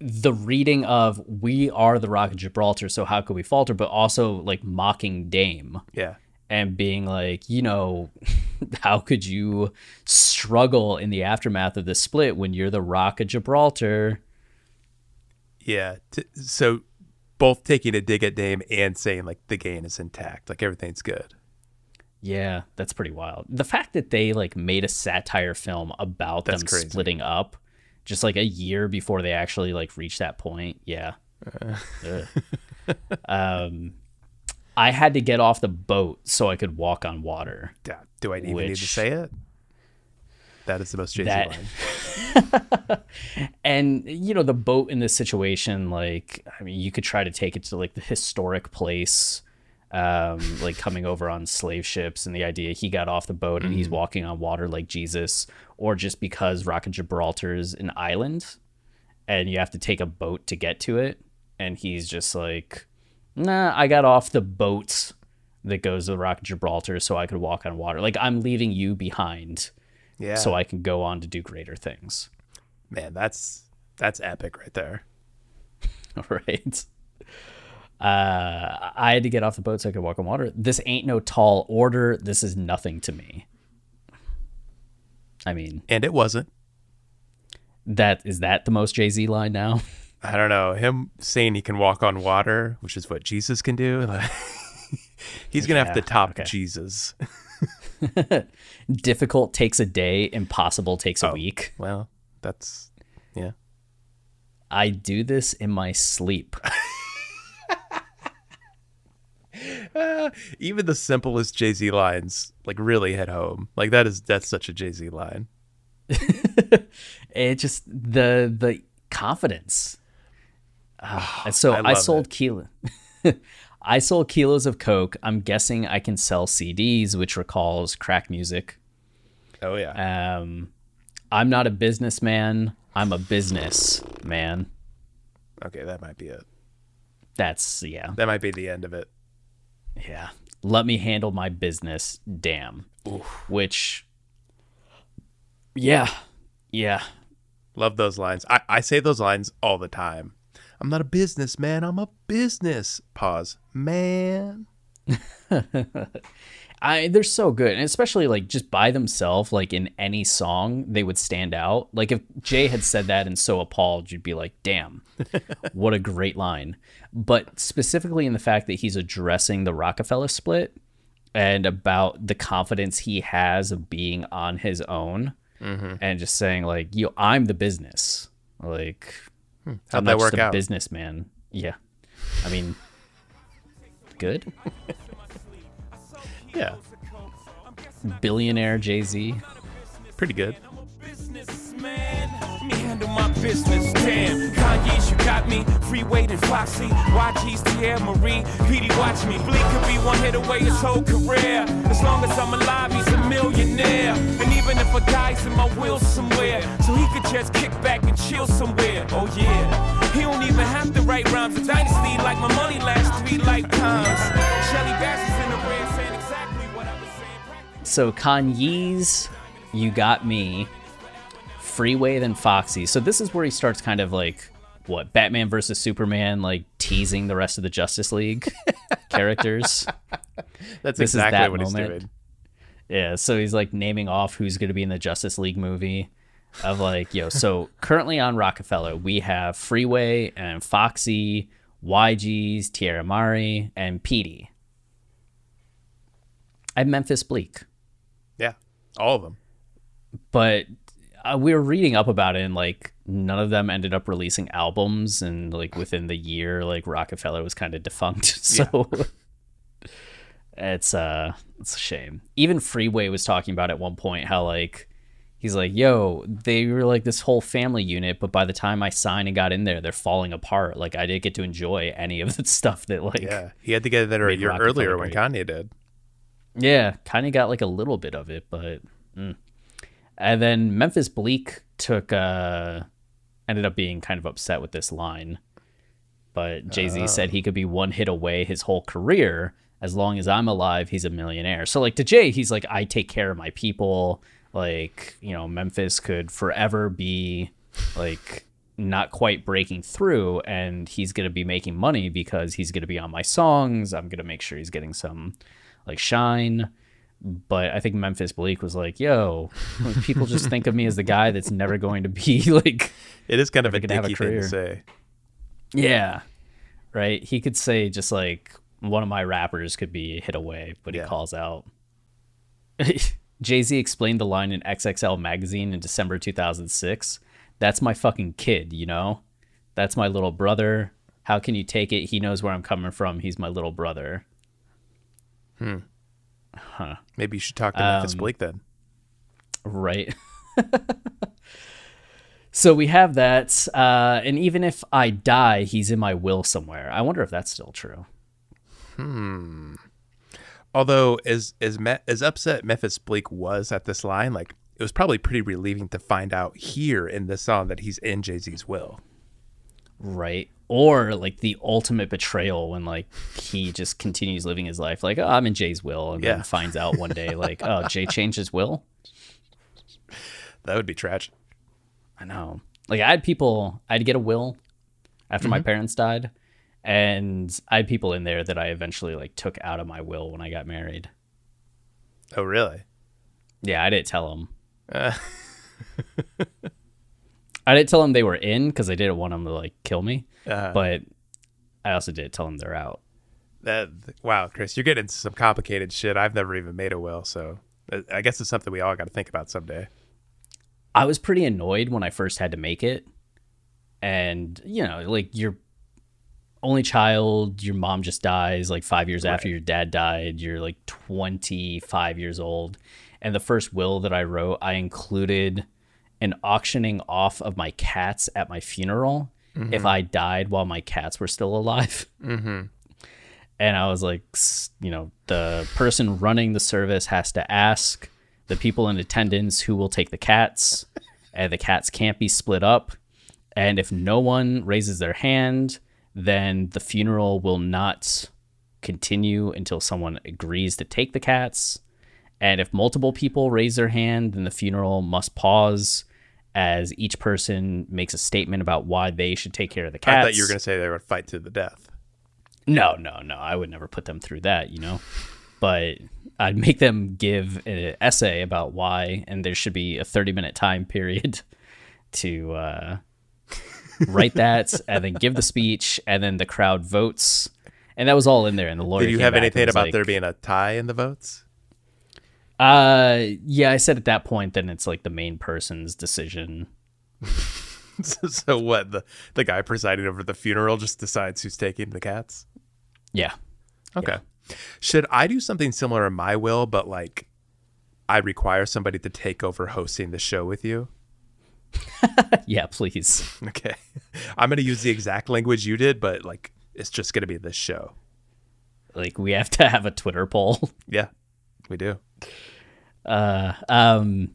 the reading of "We are the Rock of Gibraltar," so how could we falter? But also like mocking Dame Yeah. and being like, you know, *laughs* how could you struggle in the aftermath of the split when you're the Rock of Gibraltar? Yeah. T- so both taking a dig at Dame and saying like the gain is intact, like everything's good. Yeah, that's pretty wild. The fact that they like made a satire film about That's them crazy. splitting up just like a year before they actually like reached that point. Yeah. Ugh. *laughs* um I had to get off the boat so I could walk on water. Yeah. Do I even need to say it? That is the most Jay Z That- line. *laughs* and you know the boat in this situation like i mean you could try to take it to like the historic place um like coming over on slave ships and the idea he got off the boat and he's walking on water like jesus or just because rock of gibraltar is an island and you have to take a boat to get to it and he's just like nah i got off the boat that goes to the rock of gibraltar so i could walk on water like i'm leaving you behind Yeah. so i can go on to do greater things Man, that's that's epic right there. *laughs* right? Uh, I had to get off the boat so I could walk on water. This ain't no tall order. This is nothing to me. I mean, And it wasn't. that is that the most Jay Z line now? I don't know. Him saying he can walk on water, which is what Jesus can do. *laughs* He's gonna have to top okay. Jesus. *laughs* Difficult takes a day. Impossible takes a week. Well, that's yeah. I do this in my sleep. *laughs* *laughs* Even the simplest Jay Z lines like really hit home. Like that is that's such a Jay Z line. *laughs* it just the the confidence. Ah, *sighs* and so I I, sold kilo. *laughs* I sold kilos of coke. I'm guessing I can sell CDs, which recalls crack music. Oh yeah. Um, I'm not a businessman. I'm a business man. Okay, that might be it. That's yeah, That might be the end of it. Yeah. Let me handle my business. Damn. Which, yeah, yeah. Love those lines. I, I say those lines all the time. I'm not a businessman. I'm a business. Pause. Man. *laughs* I they're so good, and especially like just by themselves, like in any song, they would stand out. Like if Jay had said that and so appalled, you'd be like, "Damn, what a great line!" But specifically in the fact that he's addressing the Roc-A-Fella split and about the confidence he has of being on his own, mm-hmm. and just saying like, "Yo, I'm the business." Like, hmm. How'd I'm that work just a out? businessman. Yeah, I mean, good. *laughs* Yeah. Billionaire Jay Z. Pretty good. Let me handle my business. Damn, Kanye's, you got me. Freeway and Foxy, YG's, Teairra Marí, Peedi, watch me. Bleek could be one hit away his whole career. As long as I'm alive, he's a millionaire. And even if I die's in my will somewhere, so he could just kick back and chill somewhere. Oh yeah, he don't even have to write rhymes. A dynasty like my money lasts three lifetimes. Shelly Bass So Kanye's You Got Me, Freeway, then Foxy. So this is where he starts kind of like what Batman versus Superman, like teasing the rest of the Justice League *laughs* characters. That's This is exactly that what he's doing. Yeah, so he's like naming off who's going to be in the Justice League movie. Of like, yo, so *laughs* currently on Roc-A-Fella, we have Freeway and Foxy, YG's, Teairra Marí, and Peedi. I have Memphis Bleek. All of them. but uh, we were reading up about it and like none of them ended up releasing albums and like within the year like Roc-A-Fella was kind of defunct *laughs* so it's uh it's a shame even freeway was talking about at one point how like he's like yo they were like this whole family unit but by the time i signed and got in there they're falling apart like i didn't get to enjoy any of the *laughs* stuff that like Yeah. He had to get there a year earlier when. Kanye did. Yeah, kind of got like a little bit of it, but mm. and then Memphis Bleek took uh ended up being kind of upset with this line. But Jay-Z Oh. said he could be one hit away his whole career as long as I'm alive, he's a millionaire. So like to Jay, he's like I take care of my people, like, you know, Memphis could forever be like not quite breaking through and he's going to be making money because he's going to be on my songs. I'm going to make sure he's getting some like shine. But I think Memphis Bleek was like, yo, people just think of me as the guy that's never going to be *laughs* like It is kind of a have a thing career. to say. Yeah. Right. He could say just like one of my rappers could be hit away, but Yeah. he calls out. *laughs* Jay Z explained the line in XXL magazine in December 2006. That's my fucking kid, you know? That's my little brother. How can you take it? He knows where I'm coming from. He's my little brother. Hmm. Huh. Maybe you should talk to Memphis Um, Bleek then. Right. *laughs* so we have that. Uh, and even if I die, he's in my will somewhere. I wonder if that's still true. Hmm. Although as as Me- as upset Memphis Bleek was at this line, like it was probably pretty relieving to find out here in this song that he's in Jay Z's will. Right. Or like the ultimate betrayal when like he just continues living his life like, oh, I'm in Jay's will. And Yeah. then finds out one day, like, oh, Jay *laughs* changed his will. That would be tragic. I know. Like I had people, I'd get a will after my Mhm. parents died, and I had people in there that I eventually like took out of my will when I got married. Oh, really? Yeah, I didn't tell them. Uh, *laughs* I didn't tell them they were in because I didn't want them to like kill me, Uh-huh. but I also did tell them they're out. that wow, Chris, you're getting into some complicated shit. I've never even made a will, so uh, I guess it's something we all got to think about someday. I was pretty annoyed when I first had to make it. And, you know, like your only child, your mom just dies like five years after your dad died. You're like 25 years old. And the first will that I wrote, I included an auctioning off of my cats at my funeral if Mhm. I died while my cats were still alive. *laughs* Mm-hmm. And I was like, you know, the person running the service has to ask the people in attendance who will take the cats, and the cats can't be split up. And if no one raises their hand, then the funeral will not continue until someone agrees to take the cats. And if multiple people raise their hand, then the funeral must pause as each person makes a statement about why they should take care of the cats. I thought you were going to say they would fight to the death. No, no, no. I would never put them through that, you know. But I'd make them give an essay about why, and there should be a thirty-minute time period *laughs* to uh, write that, and then give the speech, and then the crowd votes, and that was all in there. And the lawyer Did you have anything about like, there being a tie in the votes? Uh, yeah, I said at that point, then it's like the main person's decision. *laughs* so, so what? The the guy presiding over the funeral just decides who's taking the cats. Yeah. Okay. Should I do something similar in my will, but like I require somebody to take over hosting the show with you? *laughs* yeah, please. *laughs* Okay. I'm going to use the exact language you did, but like it's just going to be this show. Like we have to have a Twitter poll. Yeah, we do. Uh, um,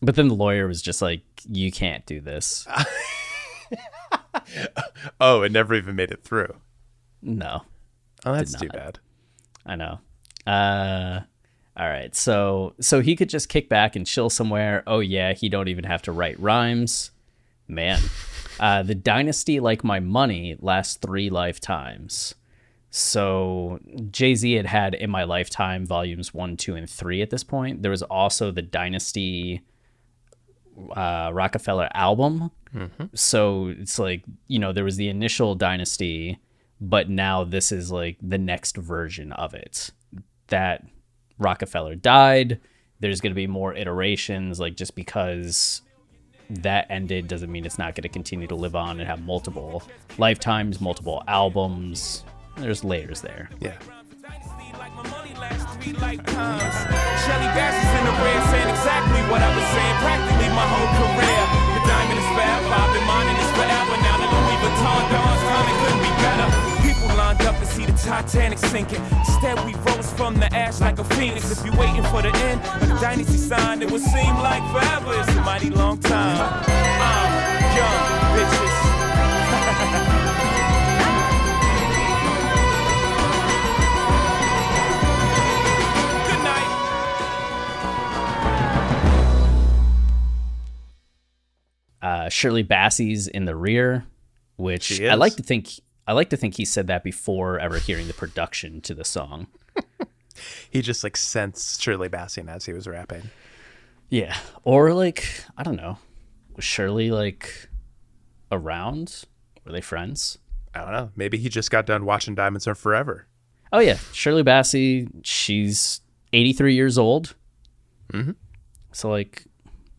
but then the lawyer was just like, "You can't do this." *laughs* Oh, it never even made it through. No. Oh, that's too bad. I know. Uh, all right. So so he could just kick back and chill somewhere. Oh yeah, he don't even have to write rhymes. Man, *laughs* uh, the dynasty like my money lasts three lifetimes. So Jay Z had had in my lifetime volumes one, two, and three at this point. There was also the Dynasty uh, Rockefeller album. So it's like you know there was the initial Dynasty, but now this is like the next version of it. That Rockefeller died. There's going to be more iterations, like just because that ended doesn't mean it's not going to continue to live on and have multiple lifetimes, multiple albums. There's layers there. Yeah. three. Shirley Bassey's in the rear saying exactly what I was saying practically my whole career. The diamond is forever, I've been mining this forever. Now the Louis Vuitton Don's time, it couldn't be better. People lined up to see the Titanic sinking. Instead, we rose from the ash like a phoenix. If you're waiting for the end of the dynasty sign, it would seem like forever. It's a mighty long time. I'm young bitches. Uh, Shirley Bassey's in the rear, which I like to think I like to think he said that before ever hearing the production to the song. *laughs* He just like sensed Shirley Bassing as he was rapping. Yeah, or like I don't know, was Shirley like around? Were they friends? I don't know. Maybe he just got done watching Diamonds Are Forever. Oh yeah, Shirley Bassey. She's 83 years old. Mhm. So like,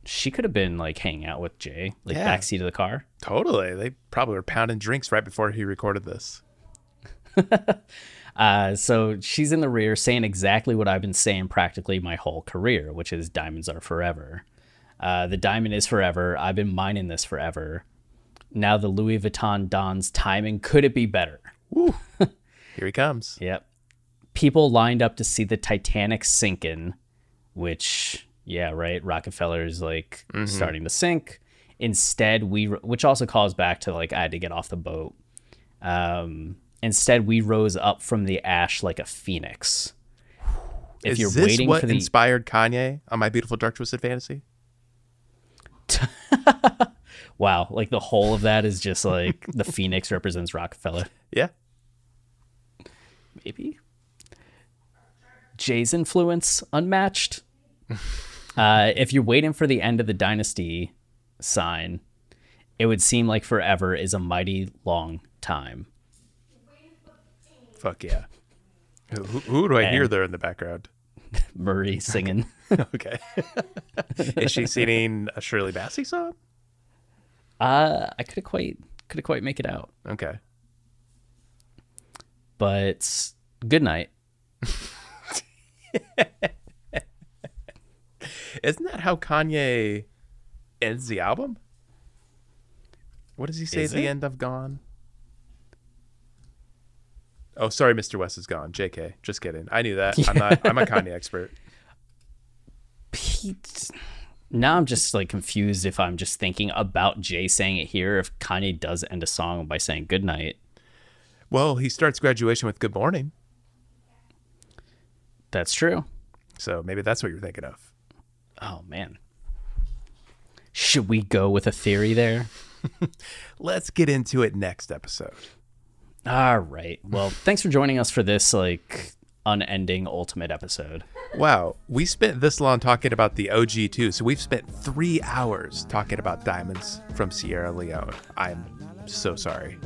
she could have been like hanging out with Jay, like Yeah. backseat of the car. Totally. They probably were pounding drinks right before he recorded this. *laughs* Uh, so she's in the rear saying exactly what I've been saying practically my whole career, which is diamonds are forever. Uh, the diamond is forever. I've been mining this forever. Now the Louis Vuitton Don's timing could it be better? *laughs* Here he comes. Yep. People lined up to see the Titanic sinking, which yeah, right. Rockefeller's like Mhm. starting to sink. Instead, we which also calls back to like I had to get off the boat. Um, instead, we rose up from the ash like a phoenix. If Is you're this waiting what for the inspired Kanye on My Beautiful Dark Twisted Fantasy? *laughs* wow, like the whole of that is just like *laughs* the phoenix represents Rockefeller. Yeah. maybe. Jay's influence unmatched. *laughs* uh, if you're waiting for the end of the dynasty sign, it would seem like forever is a mighty long time. Fuck yeah. Who, who- do I hear there in the background? *laughs* Marie singing. *laughs* okay. Is she singing a Shirley Bassey song? Uh, I couldn't quite couldn't quite make it out, Okay. but good night. *laughs* Isn't that how Kanye ends the album? What does he say Is at the end of Gone? Oh, sorry, Mr. West is gone. JK. Just kidding. I knew that. I'm not I'm a Kanye *laughs* expert. Pete. Now I'm just like confused if I'm just thinking about Jay saying it here. If Kanye does end a song by saying good night, Well, he starts graduation with Good Morning. that's true. So maybe that's what you're thinking of. Oh man. Should we go with a theory there? *laughs* Let's get into it next episode. All right. Well, *laughs* thanks for joining us for this like unending ultimate episode. Wow, we spent this long talking about the OG too, so we've spent three hours talking about diamonds from Sierra Leone. I'm so sorry.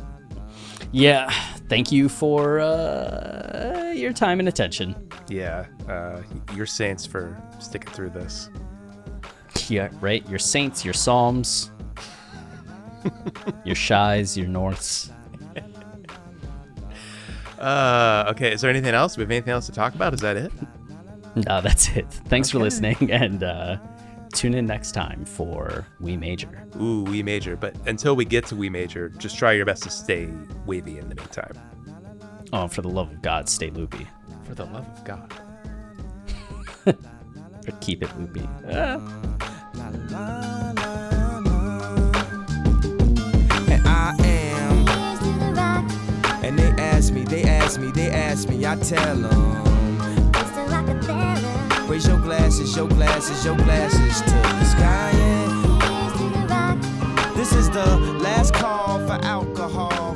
Yeah, thank you for uh, your time and attention. Yeah, uh, your saints for sticking through this. Yeah, right. Your saints, your psalms, *laughs* your Chis, your norths. Uh, okay, is there anything else? Do we have anything else to talk about? Is that it? No, that's it. Thanks for listening, *laughs* and uh, tune in next time for We Major. Ooh, we major. But until we get to we major, just try your best to stay wavy in the meantime. Oh, for the love of God, stay loopy. For the love of God. *laughs* Or keep it loopy. Ah. And I am. And they ask me, they ask me, they ask me, I tell them. Raise your glasses, your glasses, your glasses to the sky. This is the last call for alcohol